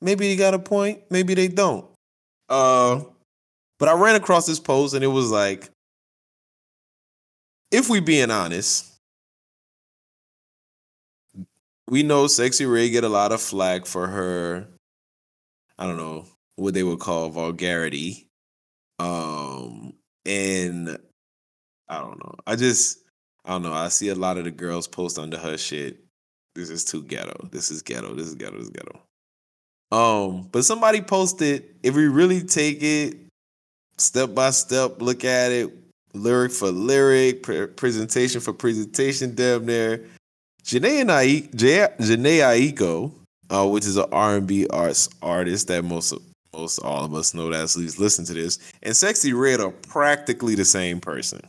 maybe you got a point, maybe they don't. Uh but I ran across this post and it was like, if we being honest, we know Sexy Red get a lot of flack for her, I don't know, what they would call vulgarity. Um and I don't know. I just I don't know. I see a lot of the girls post under her shit this is too ghetto. This is ghetto. This is ghetto. This is ghetto. Um, but somebody posted if we really take it step by step, look at it, lyric for lyric, pre- presentation for presentation, damn near. Jhené and I, J- Jhené Aiko, uh, which is an R&B arts artist that most most all of us know that at least listen to this, and Sexy Red are practically the same person,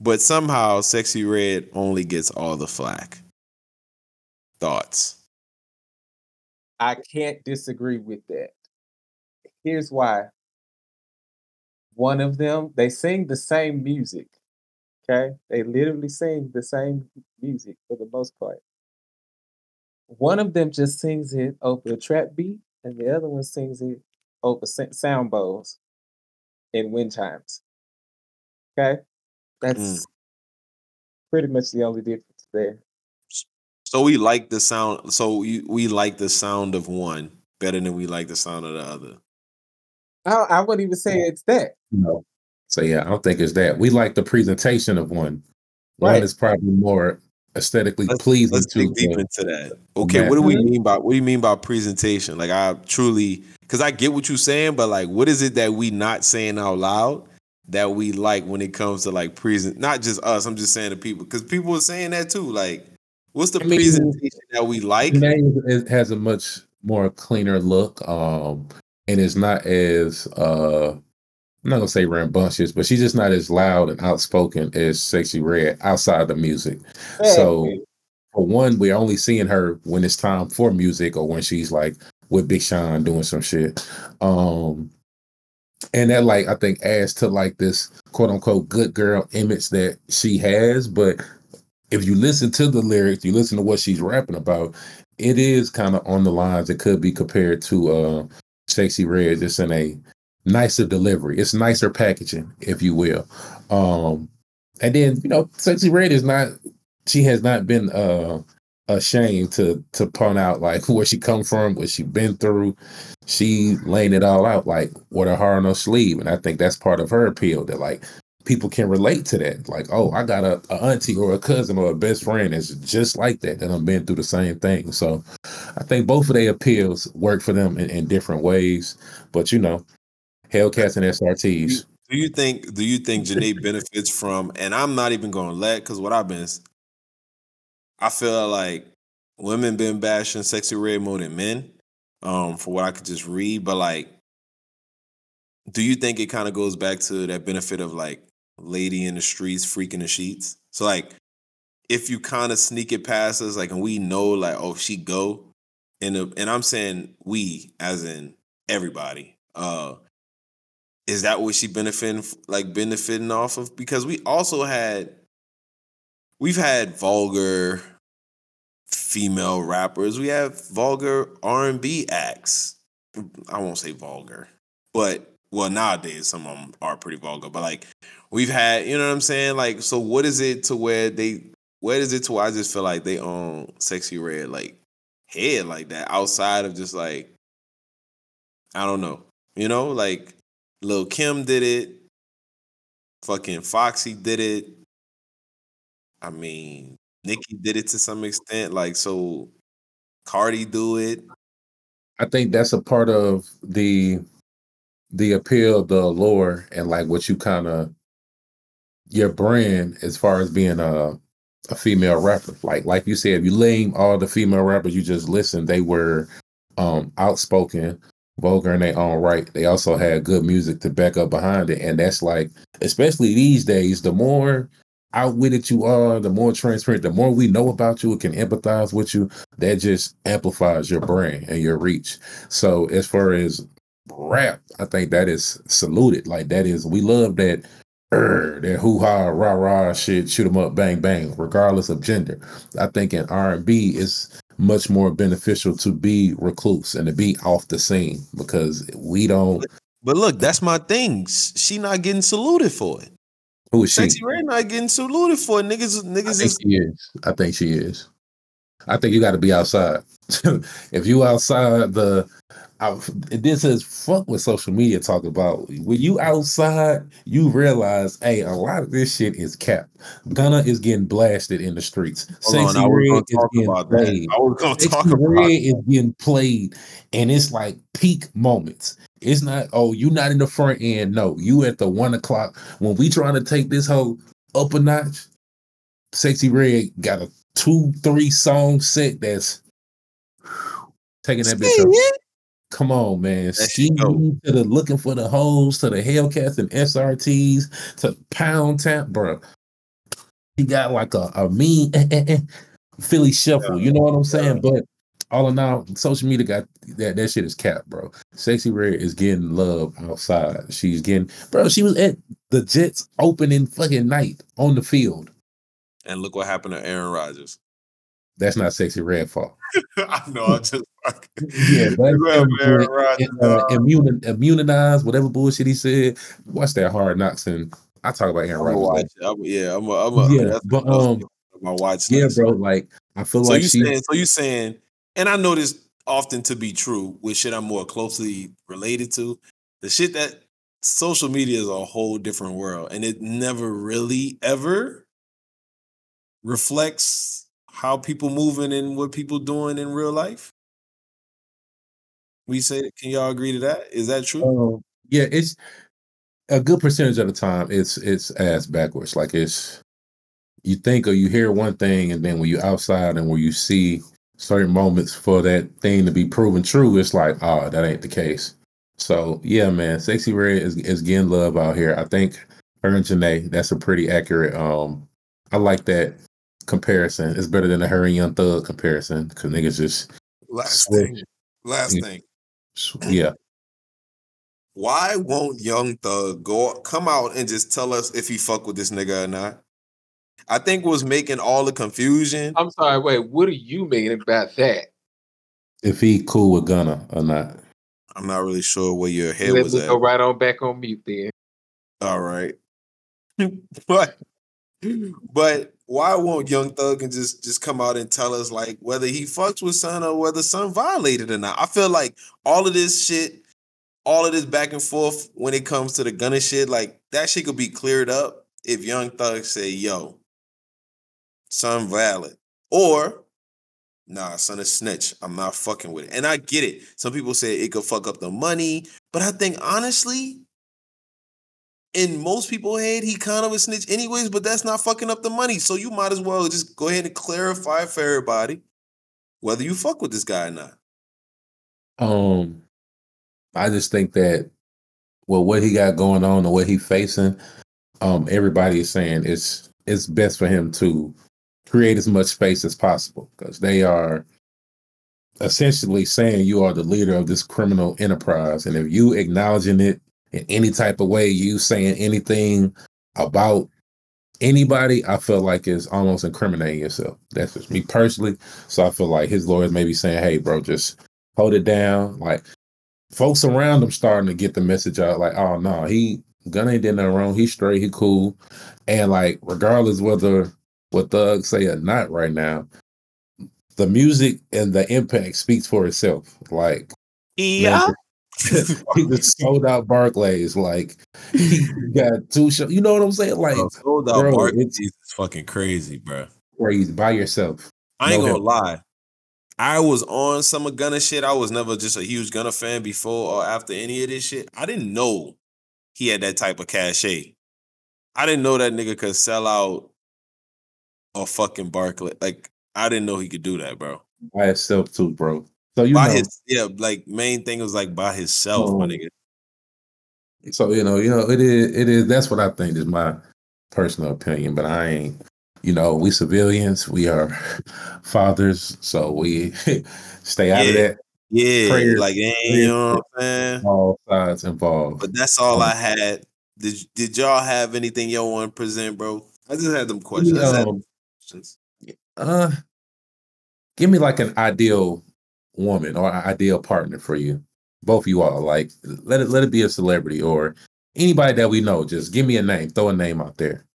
but somehow Sexy Red only gets all the flack. Thoughts? I can't disagree with that. Here's why. One of them, they sing the same music. Okay? They literally sing the same music for the most part. One of them just sings it over a trap beat, and the other one sings it over sound bowls and wind chimes. Okay? That's mm. pretty much the only difference there. So we like the sound. So we, we like the sound of one better than we like the sound of the other. I, I wouldn't even say it's that. No. So yeah, I don't think it's that. We like the presentation of one. One is probably more aesthetically pleasing Let's dig deep into that. Okay, what do we mean by what do you mean by presentation? Like I truly because I get what you're saying, but like what is it that we not saying out loud that we like when it comes to like present not just us, I'm just saying to people because people are saying that too. Like, what's the I mean, presentation that we like? Jhené is- is- has a much more cleaner look, um, and is not as uh, I'm not gonna say rambunctious, but she's just not as loud and outspoken as Sexy Red outside the music. So, for one, we're only seeing her when it's time for music or when she's like with Big Sean doing some shit. Um, and that like I think adds to like this quote unquote good girl image that she has. But if you listen to the lyrics, you listen to what she's rapping about, it is kind of on the lines it could be compared to uh Sexy Red, just in a nicer delivery. It's nicer packaging, if you will. Um and then, you know, Sexy Red is not she has not been uh ashamed to to point out like where she come from, what she been through. She laying it all out like with her heart on her sleeve. And I think that's part of her appeal that like people can relate to that. Like, oh, I got a, a auntie or a cousin or a best friend that's just like that, that I've been through the same thing. So I think both of their appeals work for them in, in different ways. But you know, Hellcats and SRTs. Do you think do you think Jhené benefits from and I'm not even gonna let because what I've been I feel like women been bashing sexy red more than men, um, for what I could just read, but like do you think it kind of goes back to that benefit of like lady in the streets freaking the sheets? So like if you kind of sneak it past us, like and we know like, oh, she go, and the, and I'm saying we as in everybody, uh, is that what she benefiting like benefiting off of? Because we also had we've had vulgar female rappers. We have vulgar R and B acts. I won't say vulgar, but well nowadays some of them are pretty vulgar. But like we've had, you know what I'm saying? Like, so what is it to where they? Where is it to where I just feel like they own sexy red like head like that outside of just like I don't know, you know, like Lil Kim did it. Fucking Foxy did it. I mean, Nicki did it to some extent. Like, so Cardi do it. I think that's a part of the the appeal, the allure, and like what you kind of your brand as far as being a a female rapper. Like like you said, if you name all the female rappers you just listened, they were um outspoken, vulgar in their own right. They also had good music to back up behind it. And that's like, especially these days, the more outwitted you are, the more transparent, the more we know about you, it can empathize with you. That just amplifies your brand and your reach. So as far as rap, I think that is saluted. Like that is we love that er, that hoo ha rah rah shit, shoot 'em up, bang bang, regardless of gender. I think in R and B it's much more beneficial to be recluse and to be off the scene because we don't. But look, that's my thing. She not getting saluted for it. Who is she? Sexy Red not getting saluted for it. Niggas, I niggas think is she is. I think she is. I think you got to be outside. if you outside the I, then says fuck what social media talk about. When you outside, you realize, hey, a lot of this shit is cap. Gunna is getting blasted in the streets. Hold Sexy Red is getting about played. I was gonna Sexy talk Red is getting played, and it's like peak moments. It's not, oh, you not in the front end. No, you at the one o'clock when we trying to take this whole up a notch. Sexy Red got a two, three song set that's taking that bitch up. Come on, man. That Ski shit dope. to the looking for the hoes, to the Hellcats and SRTs, to Pound Tap, bro. He got like a, a mean eh, eh, eh, Philly shuffle. You know what I'm saying? But all in all, social media got that that shit is capped, bro. Sexy Red is getting love outside. She's getting, bro. She was at the Jets opening fucking night on the field. And look what happened to Aaron Rodgers. That's not Sexy Red fault. I know. I just Yeah, what happened and, uh, dog. immuni- immunized, whatever bullshit he said. Watch that hard knocks and I talk about Aaron Rodgers. I'm, yeah, I'm. A, I'm. A, Yeah, that's but, um, my watch. Yeah, bro. Like I feel So like you she. saying? So you saying? And I know this often to be true with shit I'm more closely related to. The shit that social media is a whole different world, and it never really ever reflects how people moving and what people doing in real life. We say, can y'all agree to that? Is that true? Um, yeah, it's a good percentage of the time. It's it's ass backwards. Like it's you think or you hear one thing, and then when you outside and when you see certain moments for that thing to be proven true, it's like, oh, that ain't the case. So yeah, man, Sexy Red is is getting love out here. I think her and Jhené, that's a pretty accurate. Um, I like that comparison. It's better than the her and Young Thug comparison because niggas just Last switch. thing. Last thing. Yeah, Why won't Young Thug go come out and just tell us if he fuck with this nigga or not? I think was making all the confusion. I'm sorry. Wait, what do you mean about that? if he cool with Gunna or not. I'm not really sure where your head Let was me at. go right on back on mute then. All right, but but why won't Young Thug and just just come out and tell us like whether he fucks with Son or whether Son violated or not? I feel like all of this shit, all of this back and forth when it comes to the Gunna shit, like that shit could be cleared up if Young Thug say, "Yo, Son valid," or Nah, son, a snitch. I'm not fucking with it. And I get it. Some people say it could fuck up the money, but I think honestly, in most people's head, he kind of a snitch anyways, but that's not fucking up the money. So you might as well just go ahead and clarify for everybody whether you fuck with this guy or not. Um, I just think that well, what he got going on and what he facing, um, everybody is saying it's it's best for him to create as much space as possible because they are essentially saying you are the leader of this criminal enterprise, and if you acknowledging it in any type of way, you saying anything about anybody, I feel like is almost incriminating yourself. That's just me personally. So I feel like his lawyers may be saying, "Hey, bro, just hold it down." Like folks around him starting to get the message out, like, "Oh no, he Gunna ain't did nothing wrong. He's straight. He cool." And like, regardless whether what thugs say or not, right now, the music and the impact speaks for itself. Like, Yeah. He just sold out Barclays. Like, he got two shows. You know what I'm saying? Like, Bro, sold out bro, Barclays it's is fucking crazy, bro. crazy by yourself. I ain't No gonna help. lie. I was on some of Gunna shit. I was never just a huge Gunna fan before or after any of this shit. I didn't know he had that type of cachet. I didn't know that nigga could sell out a fucking Barclay. Like I didn't know he could do that, bro. by himself too, bro. So you by know, his yeah, like main thing was like by himself, my Oh. nigga. so you know, you know, it is, it is. That's what I think is my personal opinion. But I ain't, you know, we civilians, we are fathers, so we stay out of that. Yeah, Prayers- like you know what I'm saying? All sides involved. But that's all I had. Did did y'all have anything y'all want to present, bro? I just had them questions. I just had Um, questions. uh, give me like an ideal woman or ideal partner for you. Both you all like let it let it be a celebrity or anybody that we know. Just give me a name. Throw a name out there.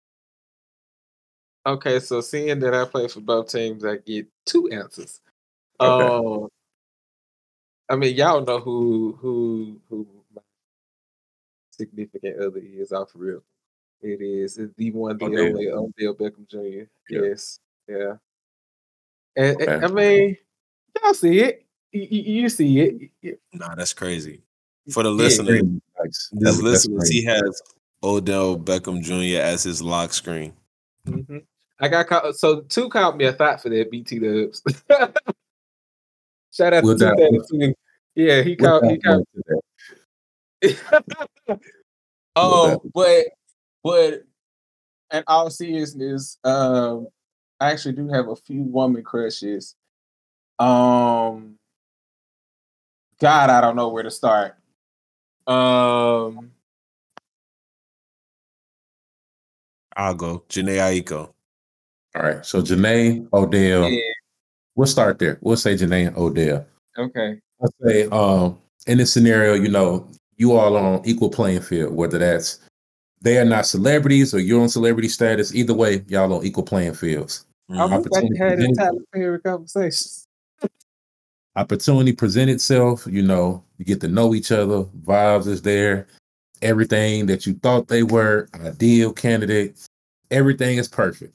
Okay, so seeing that I play for both teams, I get two answers. Okay. Um, I mean, y'all know who who who my significant other is off real. It is it's the one, the Odell. only Odell Beckham Jr. Yeah. Yes, yeah. And, and- I mean, y'all see it. You, you you see it. You- Nah, that's crazy. For the Yeah, listener, this That's- that's listeners, great. he has Odell Beckham Jr. as his lock screen. Mhm. I got caught. So two called me a thought for that BT Dubs. Shout out We'll to dive- 2002. Yeah, he We'll. He dive called. into that. um, but but in all seriousness, um, I actually do have a few woman crushes. Um, God, I don't know where to start. Um, I'll go. Jhené Aiko. All right. So Jhené, Odell. yeah, We'll start there. We'll say Jhené Odell. okay. I'll say, um, in this scenario, you know, you all on equal playing field, whether that's they are not celebrities or you're on celebrity status. Either way, y'all on equal playing fields. I Mhm. was about to have a Tyler Perry conversation. Opportunity present itself, you know, you get to know each other, vibes is there, everything that you thought they were, ideal candidate, everything is perfect.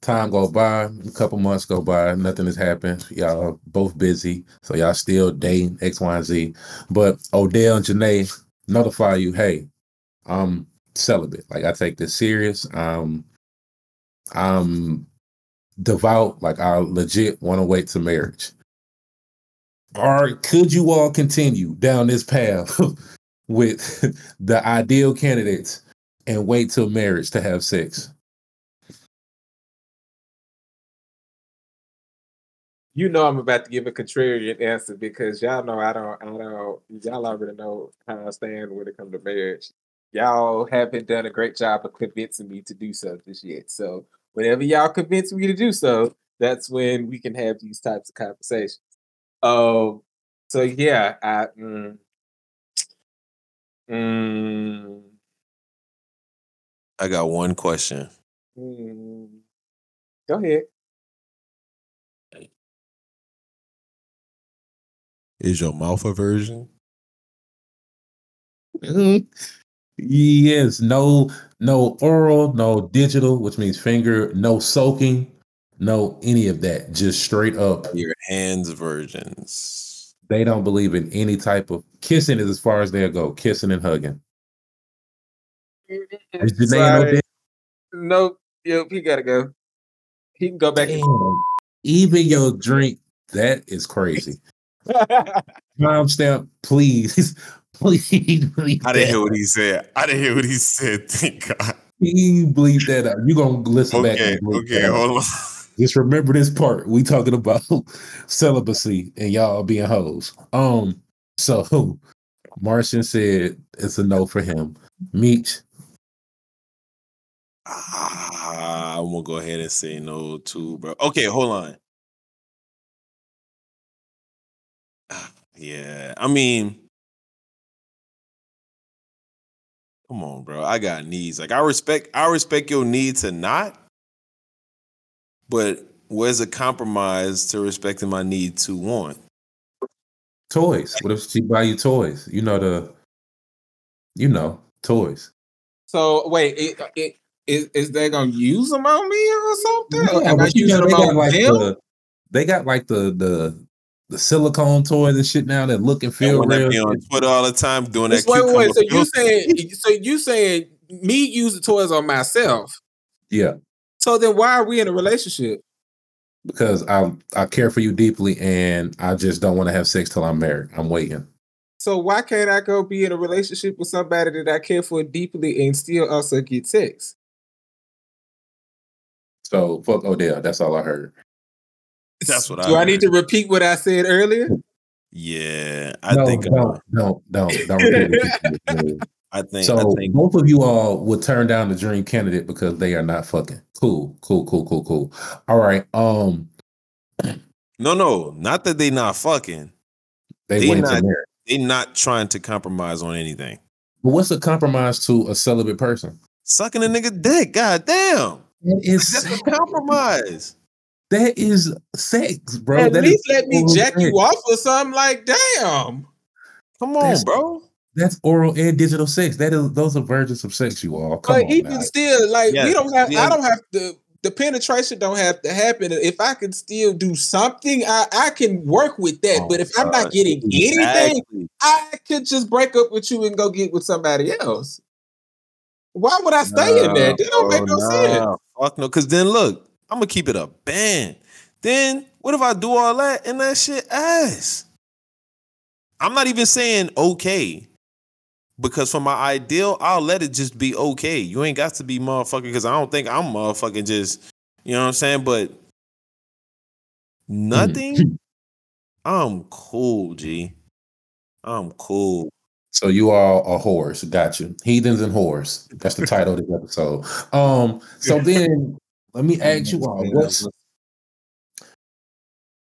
Time go by, a couple months go by, nothing has happened. Y'all both busy, so y'all still dating X, Y, and Z. But Odell and Jhené notify you, hey, I'm celibate. Like I take this serious. Um, I'm devout. Like I legit want to wait to marriage. Or could you all continue down this path with the ideal candidates and wait till marriage to have sex? You know I'm about to give a contrarian answer because y'all know I don't I don't y'all already know how I stand when it comes to marriage. Y'all haven't done a great job of convincing me to do so this yet. So whenever y'all convince me to do so, that's when we can have these types of conversations. Um so yeah, I mm, mm, I got one question. mm, go ahead. Is your mouth a virgin? Mhm. Yes, no, no oral, no digital, which means finger, no soaking, no any of that. Just straight up. Your hands virgins. They don't believe in any type of kissing is as far as they'll go, kissing and hugging. Mm-hmm. Is Jhené and Sorry. Nope. Yep, he gotta go. He can go back to Damn. Even your drink, that is crazy. Timestamp, please, please. I didn't hear what he said. I didn't hear what he said. Thank God. Please bleep that out. You gonna listen back? Okay, bleep okay, hold on. Just remember this part. We talking about celibacy and y'all being hoes. Um, so Martian said it's a no for him. Meech, Ah, I'm gonna go ahead and say no too, bro. Okay, hold on. Ah, Yeah, I mean, come on, bro. I got needs. Like I respect, I respect your need to not, but where's a compromise to respecting my need to want? toys. What if she buy you toys? You know the, you know toys. So wait, it, it, is is they gonna use them on me or something? Yeah, Am I but you using know, them they got like them? the, they got like the the the silicone toys and shit now that look and feel one that real. be on Twitter all the time doing that wait, wait, So you filter. saying so you saying me use the toys on myself? Yeah, So then why are we in a relationship? because I I care for you deeply and I just don't want to have sex till I'm married. I'm waiting. So why can't I go be in a relationship with somebody that I care for deeply and still also get sex? So fuck Odell. That's all I heard. That's what I. Do I heard. need to repeat what I said earlier? Yeah, I no, think. uh, don't, don't, don't, don't. repeat what you said. I think. so I think. both of you all would turn down the dream candidate because they are not fucking. Cool, cool, cool, cool, cool. All right. Um, No, no, not that they not fucking. they, They not- to marriage. They not trying to compromise on anything. But what's a compromise to a celibate person? Sucking a nigga dick. God damn. It is That's a compromise. That is sex, bro. At That least let me oral jack you off or something. Like, damn. Come on, That's- bro. That's oral and digital sex. That is those are versions of sex, you all. Come But on, even now. still, like Yes, we don't have. yeah. I don't have to. The penetration don't have to happen. If I can still do something, I I can work with that. Oh, but if I'm not God. getting anything, Exactly. I could just break up with you and go get with somebody else. Why would I stay in there? That don't make oh, no Nah, sense. Fuck no. Cause then look, I'm gonna keep it a band. Then what if I do all that and that shit ass? I'm not even saying okay. Because for my ideal, I'll let it just be okay. You ain't got to be motherfucking because I don't think I'm motherfucking just, you know what I'm saying? But nothing, I'm cool, G. I'm cool. So you are whores. Got you. Heathens and whores. That's the title of this episode. Um, so then let me ask you all, what's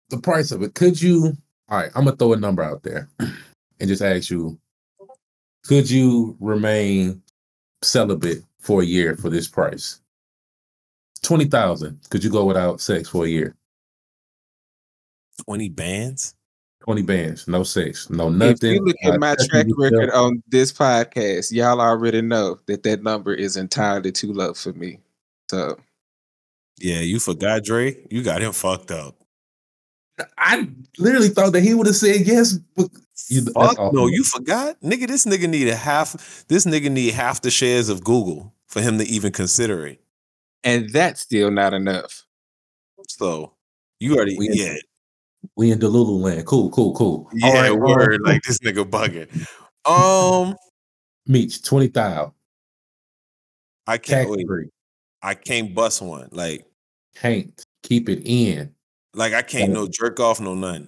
the price of it? Could you all right, I'm gonna throw a number out there and just ask you, could you remain celibate for a year for this price? Twenty thousand. Could you go without sex for a year? 20 bands? 20 bands, no sex, no nothing. If nothing. you look at my track record on this podcast, y'all already know that that number is entirely too low for me. So Yeah, you forgot Dre. You got him fucked up. I literally thought that he would have said yes. But you, that's Fuck awful. no, you forgot, nigga. This nigga needed half. This nigga need half the shares of Google for him to even consider it. and that's still not enough. So you already, We- yeah, we in Delulu land. Cool, cool, cool. yeah, All right, word. um, like this nigga bugging. Um, Meech, twenty thousand. I can't Tax wait. free. I can't bust one. Like, Can't keep it in. like I can't no jerk off, no nothing.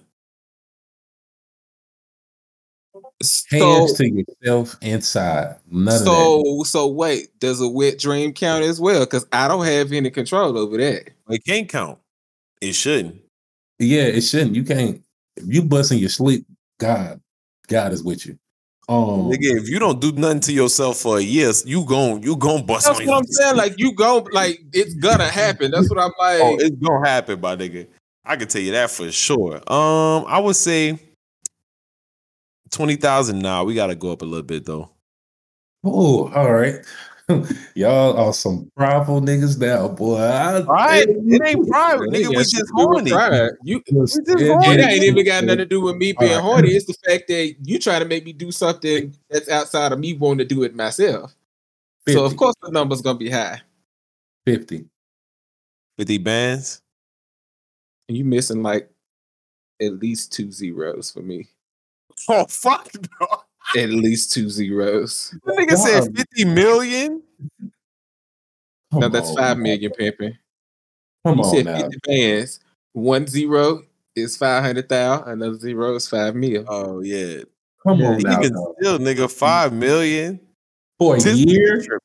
So Hands to yourself inside. None of that. so so wait, does a wet dream count as well? Because I don't have any control over that. It can't count. It shouldn't. Yeah, it shouldn't. You can't. If you bust in your sleep, God, God is with you. Um, Nigga, if you don't do nothing to yourself for a year, you gon' you gon' bust That's on what I'm yourself. saying. Like you go, like it's gonna happen. That's what I'm like. Oh, it's gonna happen, my nigga. I can tell you that for sure. Um, I would say twenty thousand. Nah, we gotta go up a little bit though. oh, all right. Y'all are some prideful niggas now, boy. I, Right? It ain't private, nigga. We just we were horny. You Just- We just it- horny. it it- ain't even got nothing to do with me being Alright. horny. It's the fact that you try to make me do something that's outside of me wanting to do it myself. So of course the number's gonna be high. 50. Fifty bands. And you missing like at least two zeros for me. Oh fuck, bro. At least two zeros. The nigga said fifty million. Come no, that's on, five man. million, Pimpin. Come You on said now. 50 bands. One zero is five hundred thousand. Another zero is five mil. Oh yeah. Come Yeah, on now. Even dog. still, nigga, five million. For a year? nigga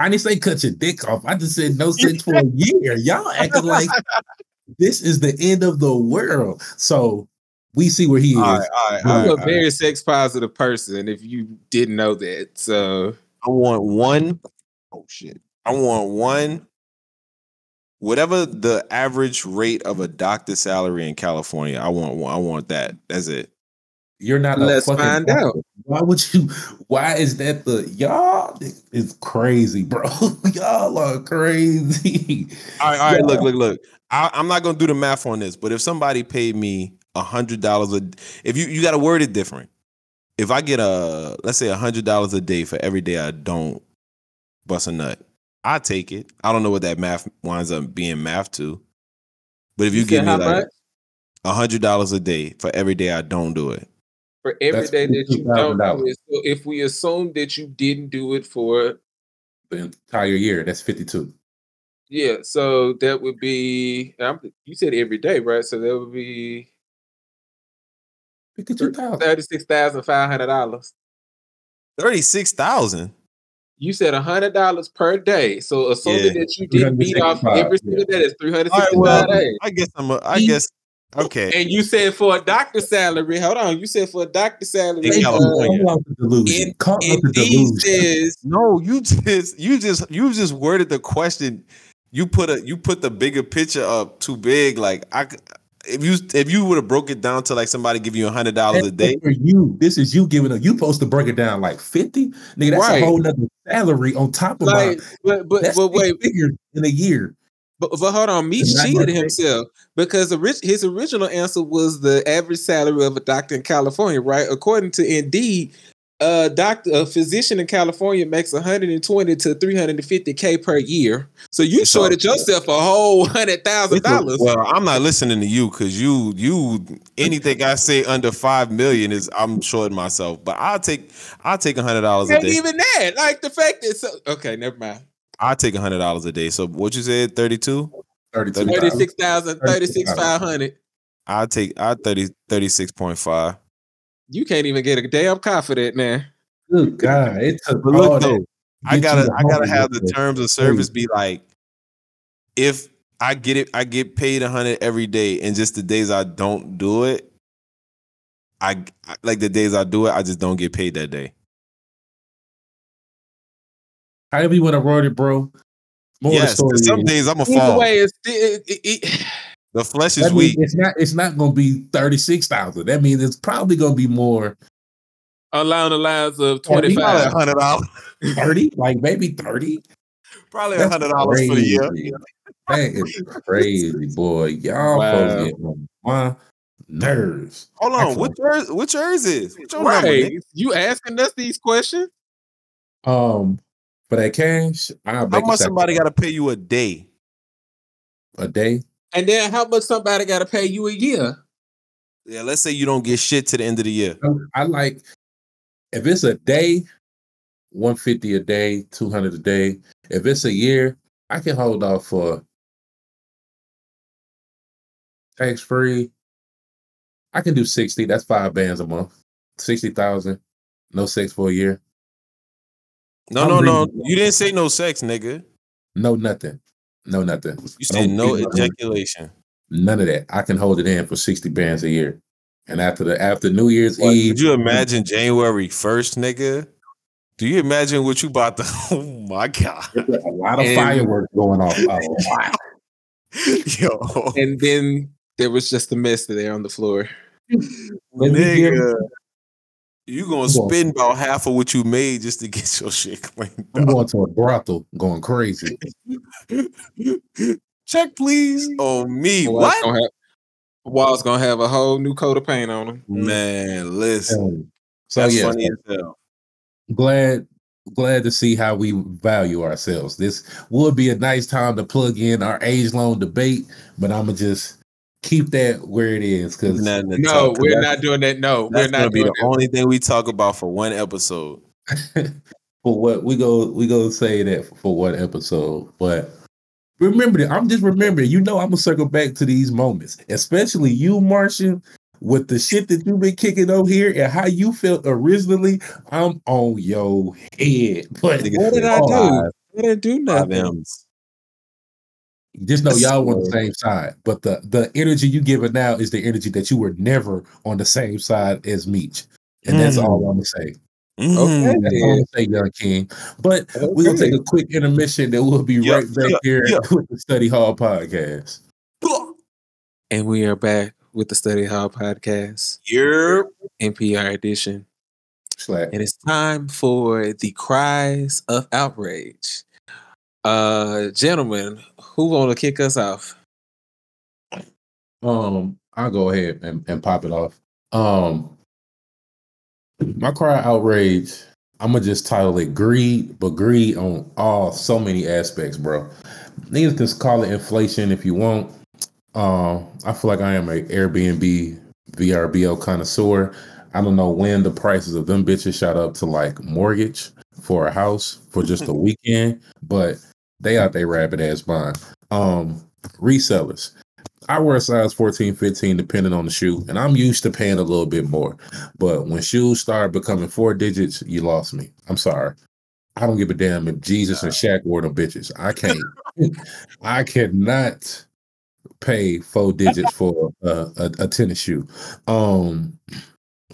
I didn't say cut your dick off. I just said no sex for a year. Y'all acting like this is the end of the world. So we see where he is. All right, right, all I'm right, a all right. very sex positive person. If you didn't know that, so I want one. Oh shit. I want one. Whatever the average rate of a doctor salary in California, I want one. I want that. That's it. You're not. a Let's fucking find doctor. out. Why would you? Why is that the y'all? It's crazy, bro. y'all are crazy. All right, all right. Look, look, look. I, I'm not gonna do the math on this, but if somebody paid me a hundred dollars a, if you you got to word it different. If I get a let's say a hundred dollars a day for every day I don't bust a nut, I take it. I don't know what that math winds up being math to, but if you, give me like a hundred dollars a day for every day I don't do it, for every That's day that you don't $52,000. do it. So if we assume that you didn't do it for The entire year. That's fifty-two. yeah, so that would be I'm, you said every day, right? So that would be Fifty-two thousand. thirty six thousand five hundred dollars. thirty six thousand. You said hundred dollars per day. So assuming Yeah. that you didn't beat off every single day, that's three hundred All right, sixty well, days. I guess I'm. A, I guess okay. And you said for a doctor salary, hold on, you said for a doctor salary, In uh, California. Call out the delusion. it, Call out the says No, you just you just you just worded the question you put a you put the bigger picture up too big. Like I, c- if you if you would have broke it down to like somebody give you a hundred dollars a day, for you. This is you giving up. You supposed to break it down like fifty, nigga. That's Right. a whole nother salary on top of Like, but but That's but wait, figures in a year. But, but hold on, not cheated himself because his original answer was the average salary of a doctor in California, right? According to Indeed, Uh, a doctor, a physician in California makes 120 to 350k per year. So you It's shorted good. yourself a whole hundred thousand dollars. Well, I'm not listening to you because you you anything I say under five million is I'm shorting myself. But I'll take I'll take a hundred dollars a day. even that. Like the fact that so, okay, never mind. I'll take a hundred dollars a day. So what you said, thirty two? 32. 36,000, 36,500. I'll take I 30 36.5. You can't even get a damn confident for that now. Good God, it took But look though, that. I gotta I gotta have the terms of service be like if I get it, I get paid a hundred every day, and just the days I don't do it, I I- like the days I do it, I just don't get paid that day. However you want to word it, bro. More yes, of the 'cause story some days I'm a fall. Either way, it's it, it, it, The flesh is means weak. it's not. It's not going to be thirty six thousand. That means it's probably going to be more along the lines of Probably 25. hundred dollars, thirty, like maybe thirty. probably a That's hundred dollars for the year. crazy. That is crazy, boy. Y'all Wow. folks get on my nerves. Hold on, can't- what yours? What yours is? What your? Right. nigga? You asking us these questions? Um, for that cash, I'll How much somebody got to pay you a day? a day. And then how much somebody got to pay you a year? Yeah, let's say you don't get shit to the end of the year. Um, I like if it's a day, one fifty a day, two hundred a day. If it's a year, I can hold off for tax free. I can do sixty. That's five bands a month. Sixty thousand. No sex for a year. No, I'm no, no. You didn't say no sex, nigga. No nothing. No nothing. You I said no ejaculation. None of that. I can hold it in for sixty bands a year. And after the after New Year's What, Eve, could you imagine January first, nigga? Do you imagine what you bought? The Oh my god, a lot of And- fireworks going off. A lot. yo, And then there was just a mess there on the floor. Let me hear- nigga, you gonna spend about half of what you made just to get your shit cleaned I'm up. going to a brothel, going crazy. Check, please. on me, Wall's what? Gonna have, Wall's gonna have a whole new coat of paint on him. Man, listen, So that's yeah, funny as hell. glad glad to see how we value ourselves. This would be a nice time to plug in our age long debate, but I'm gonna just keep that where it is because Not No, talk, 'cause we're not doing that. No, we're That's gonna not be doing the only thing we talk about for one episode. for what we go we go say that for one episode, but. Remember that I'm just remembering, you know, I'm gonna circle back to these moments, especially you, Martian, with the shit that you've been kicking over here and how you felt originally. I'm on your head, but What did I oh, do? I didn't do five nothing. Just know y'all on the same side, but the the energy you give it now is the energy that you were never on the same side as Meech, and that's all I'm gonna say. Okay, Mm. That's all I'm gonna say, Young King. But we're gonna take a quick intermission, then we'll be Yeah, right back yeah, here yeah. with the Study Hall podcast. And we are back with the Study Hall podcast, You're NPR edition. Slack. And it's time for the cries of outrage. Uh gentlemen, who wanna kick us off? Um, I'll go ahead and, and pop it off. Um, my cry outrage. I'm gonna just title it greed, but greed on all so many aspects, bro. Niggas can call it inflation if you want. Um, I feel like I am a Airbnb VRBO connoisseur. I don't know when the prices of them bitches shot up to like mortgage for a house for just a weekend, but they out there rabbit ass buying. Um, resellers. I wear a size 14, 15, depending on the shoe, and I'm used to paying a little bit more. But when shoes start becoming four digits, you lost me. I'm sorry. I don't give a damn if Jesus and Shaq wore them bitches. I can't. I cannot pay four digits for a, a, a tennis shoe. Um,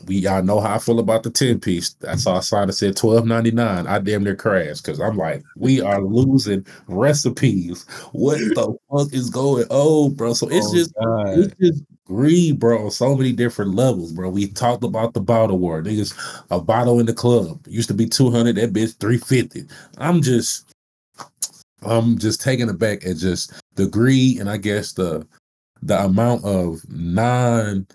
we y'all know how I feel about the 10 piece. I saw a sign that said twelve ninety nine. I damn near crashed because I'm like, we are losing recipes. What the fuck is going on, bro? So it's Oh, just God. it's just greed, bro, on so many different levels, bro. We talked about the bottle war. Niggas, a bottle in the club used to be 200, that bitch 350. I'm just I'm just taken aback at just the greed and I guess the the amount of non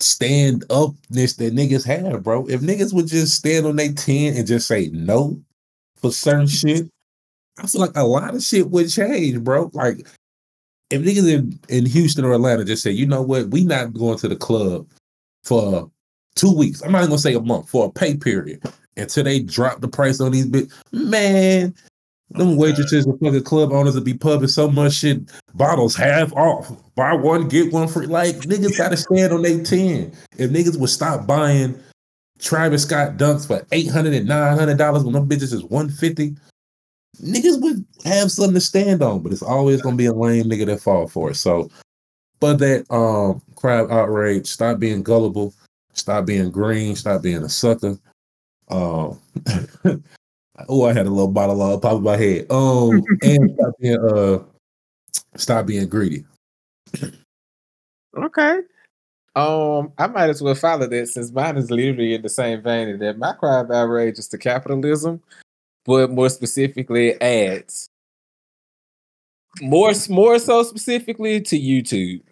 stand upness that niggas have, bro. If niggas would just stand on their 10 and just say no for certain shit, I feel like a lot of shit would change, bro. Like if niggas in, in Houston or Atlanta just say, you know what, we not going to the club for two weeks. I'm not even gonna say a month for a pay period until they drop the price on these bit. Man, them waitresses and fucking club owners will be pumping so much shit, bottles half off. Buy one, get one free. Like niggas gotta stand on their 10. If niggas would stop buying Travis Scott dunks for 800 and 900 dollars when them bitches is 150, niggas would have something to stand on, but it's always gonna be a lame nigga that fall for it. So, but that um crowd outrage, stop being gullible, stop being green, stop being a sucker. Um, oh, I had a little bottle of pop in my head. Um, and stop being uh, stop being greedy. Okay. Um, I might as well follow that since mine is literally in the same vein of that my cry of outrage is to capitalism, but more specifically ads. More more so specifically to YouTube.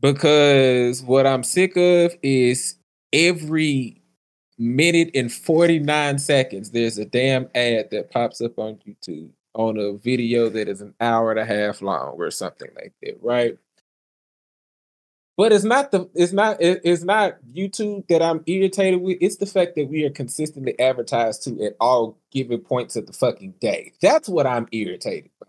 Because what I'm sick of is every minute and 49 seconds there's a damn ad that pops up on YouTube on a video that is an hour and a half long or something like that, right? But it's not the it's not it- it's not YouTube that I'm irritated with. It's the fact that we are consistently advertised to at all given points of the fucking day. That's what I'm irritated by.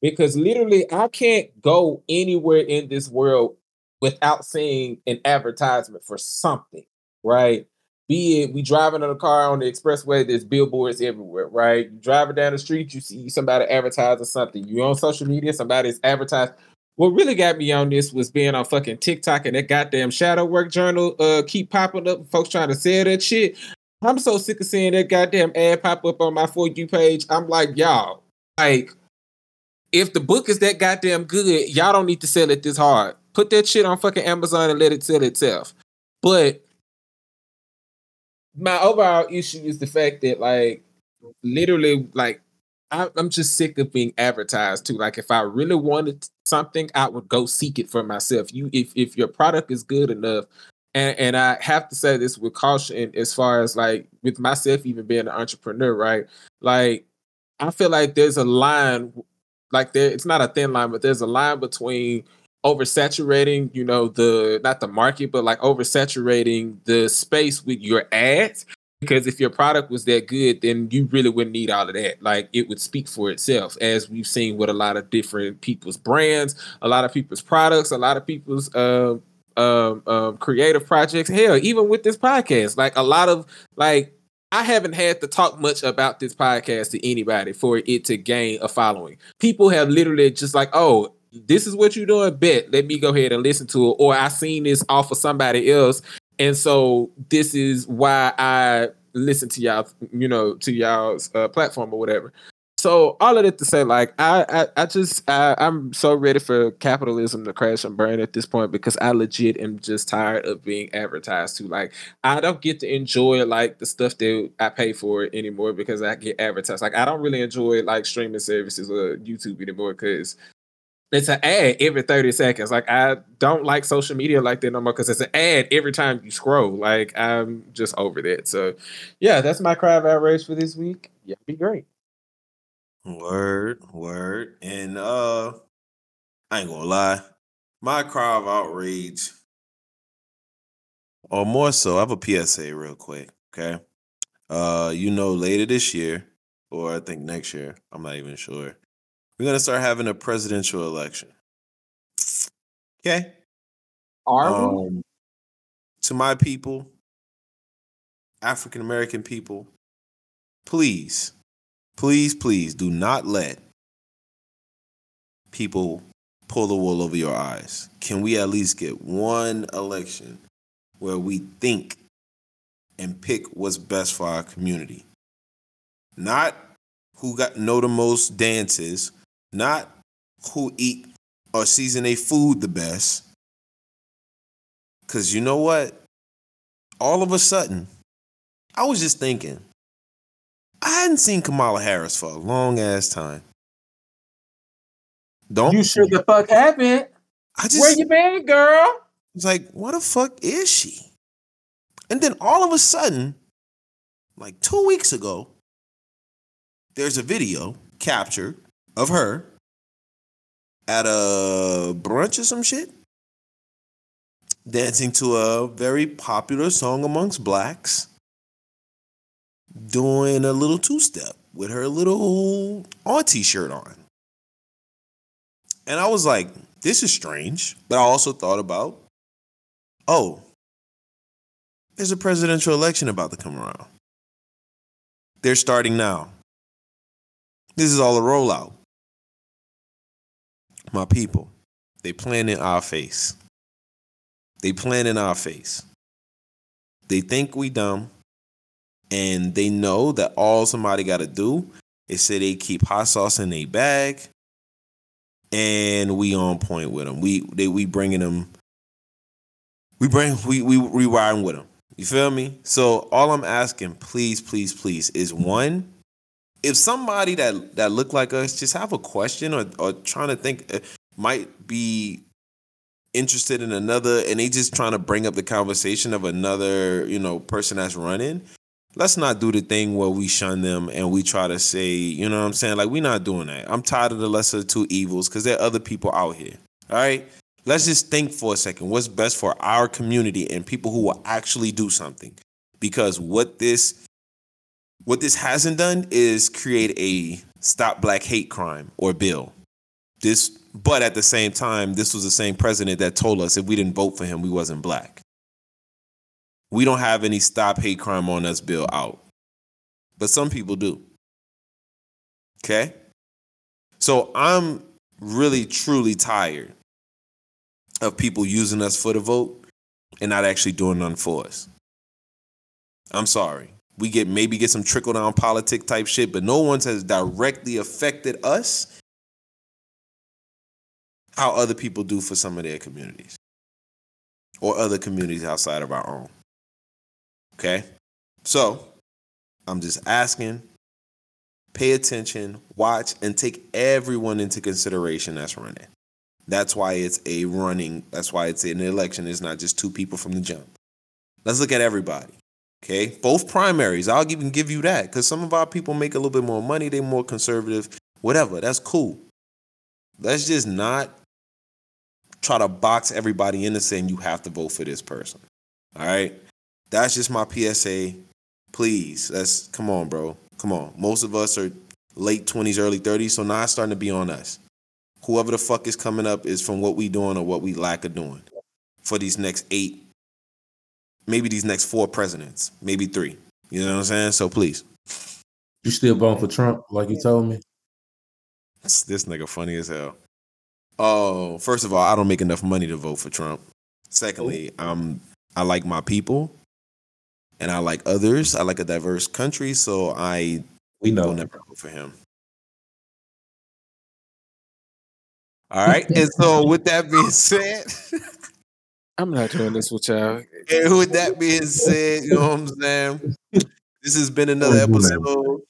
Because literally I can't go anywhere in this world without seeing an advertisement for something, right? Be it we driving in a car on the expressway, there's billboards everywhere, right? You driving down the street, you see somebody advertising something. You on social media, somebody's advertised. What really got me on this was being on fucking TikTok and that goddamn shadow work journal uh keep popping up, folks trying to sell that shit. I'm so sick of seeing that goddamn ad pop up on my For You page. I'm like, y'all, like, if the book is that goddamn good, y'all don't need to sell it this hard. Put that shit on fucking Amazon and let it sell itself. But my overall issue is the fact that, like, literally, like, I, I'm just sick of being advertised to. Like, if I really wanted something, I would go seek it for myself. You, if if your product is good enough, and and I have to say this with caution, as far as like with myself, even being an entrepreneur, right? Like, I feel like there's a line, like there, it's not a thin line, but there's a line between oversaturating, you know, the not the market, but like oversaturating the space with your ads. Because if your product was that good, then you really wouldn't need all of that. Like it would speak for itself, as we've seen with a lot of different people's brands, a lot of people's products, a lot of people's uh, um, um, creative projects. Hell, even with this podcast, like a lot of like I haven't had to talk much about this podcast to anybody for it to gain a following. People have literally just like, oh, this is what you're doing. Bet let me go ahead and listen to it. Or I seen this off of somebody else, and so this is why I listen to y'all. You know, to y'all's uh, platform or whatever. So all of that to say, like I, I, I just, I, I'm so ready for capitalism to crash and burn at this point because I legit am just tired of being advertised to. Like I don't get to enjoy like the stuff that I pay for anymore because I get advertised. Like I don't really enjoy like streaming services or YouTube anymore because it's an ad every 30 seconds. Like I don't like social media like that no more because it's an ad every time you scroll. Like I'm just over that. So yeah, that's my cry of outrage for this week. Yeah, be great. Word, word. And uh I ain't gonna lie. My cry of outrage, or more so, I have a PSA real quick. Okay. Uh, you know, later this year, or I think next year, I'm not even sure. We're gonna start having a presidential election. Okay. Are? Um, to my people, African American people, please, please, please do not let people pull the wool over your eyes. Can we at least get one election where we think and pick what's best for our community. Not who got know the most dances, not who eat or season their food the best. Cause you know what? All of a sudden, I was just thinking, I hadn't seen Kamala Harris for a long ass time. Don't You sure the fuck haven't? I just Where you been, girl? It's like, what the fuck is she? And then all of a sudden, like two weeks ago, there's a video captured of her at a brunch or some shit, dancing to a very popular song amongst blacks, doing a little two step with her little auntie shirt on. And I was like, this is strange. But I also thought about, oh, there's a presidential election about to come around. They're starting now. This is all a rollout. My people, they plan in our face. They plan in our face. They think we dumb, and they know that all somebody got to do is say they keep hot sauce in their bag, and we on point with them. We they we bringing them. We bring we we riding with them. You feel me? So all I'm asking, please, please, please, is one. If somebody that that look like us just have a question or or trying to think uh, might be interested in another, and they just trying to bring up the conversation of another, you know, person that's running. Let's not do the thing where we shun them and we try to say, you know what I'm saying? Like, we're not doing that. I'm tired of the lesser of two evils because there are other people out here. All right? Let's just think for a second what's best for our community and people who will actually do something. Because what this what this hasn't done is create a stop black hate crime or bill. This but at the same time, this was the same president that told us if we didn't vote for him, we wasn't black. We don't have any stop hate crime on us bill out. But some people do. Okay? So I'm really truly tired of people using us for the vote and not actually doing nothing for us. I'm sorry. We get maybe get some trickle down politic type shit, but no one's has directly affected us how other people do for some of their communities or other communities outside of our own. Okay? So, I'm just asking pay attention, watch, and take everyone into consideration that's running. That's why it's a running, that's why it's an election. It's not just two people from the jump. Let's look at everybody. Okay? Both primaries. I'll even give you that because some of our people make a little bit more money, they're more conservative, whatever. That's cool. Let's just not try to box everybody into saying you have to vote for this person. All right? That's just my PSA. Please, let's come on, bro. Come on. Most of us are late 20s, early 30s, so now it's starting to be on us. Whoever the fuck is coming up is from what we doing or what we lack of doing for these next eight, maybe these next four presidents, maybe three. You know what I'm saying? So please. You still voting for Trump, like you told me? This, this nigga funny as hell. Oh, first of all, I don't make enough money to vote for Trump. Secondly, I'm I like my people, and I like others. I like a diverse country, so I We know will know. never vote for him. All right, and so with that being said, I'm not doing this with y'all. and with that being said, you know what I'm saying. This has been another Don't do that. episode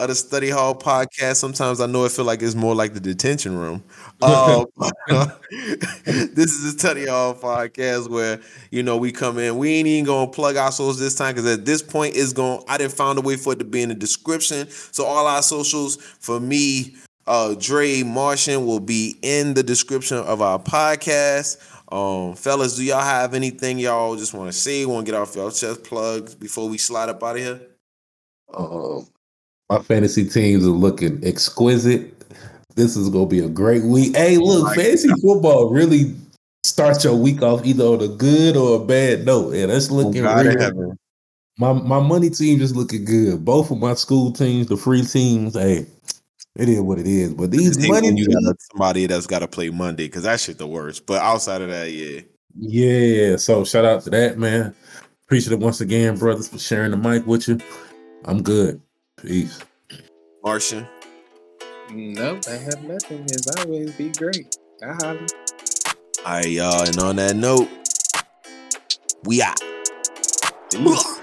of the Study Hall podcast. Sometimes I know it feel like it's more like the detention room. Um, this is the Study Hall podcast where you know we come in. We ain't even gonna plug our socials this time because at this point it's going. I didn't find a way for it to be in the description. So all our socials for me, uh, Dre Martian will be in the description of our podcast. Um, fellas, do y'all have anything y'all just want to say? Want to get off y'all chest plugs before we slide up out of here? Um, my fantasy teams are looking exquisite. This is gonna be a great week. Hey, look, Like- fantasy football really starts your week off either on a good or a bad note. And that's looking God in real. My my money team just looking good. Both of my school teams, the free teams, hey, it is what it is. But these money you got somebody that's got to play Monday because that shit the worst. But outside of that, yeah, Yeah, so shout out to that man. Appreciate it once again, brothers, for sharing the mic with you. I'm good. Peace. Martian. Nope, I have nothing. As always, be great. I holler. All right, y'all. And on that note, we out. Peace.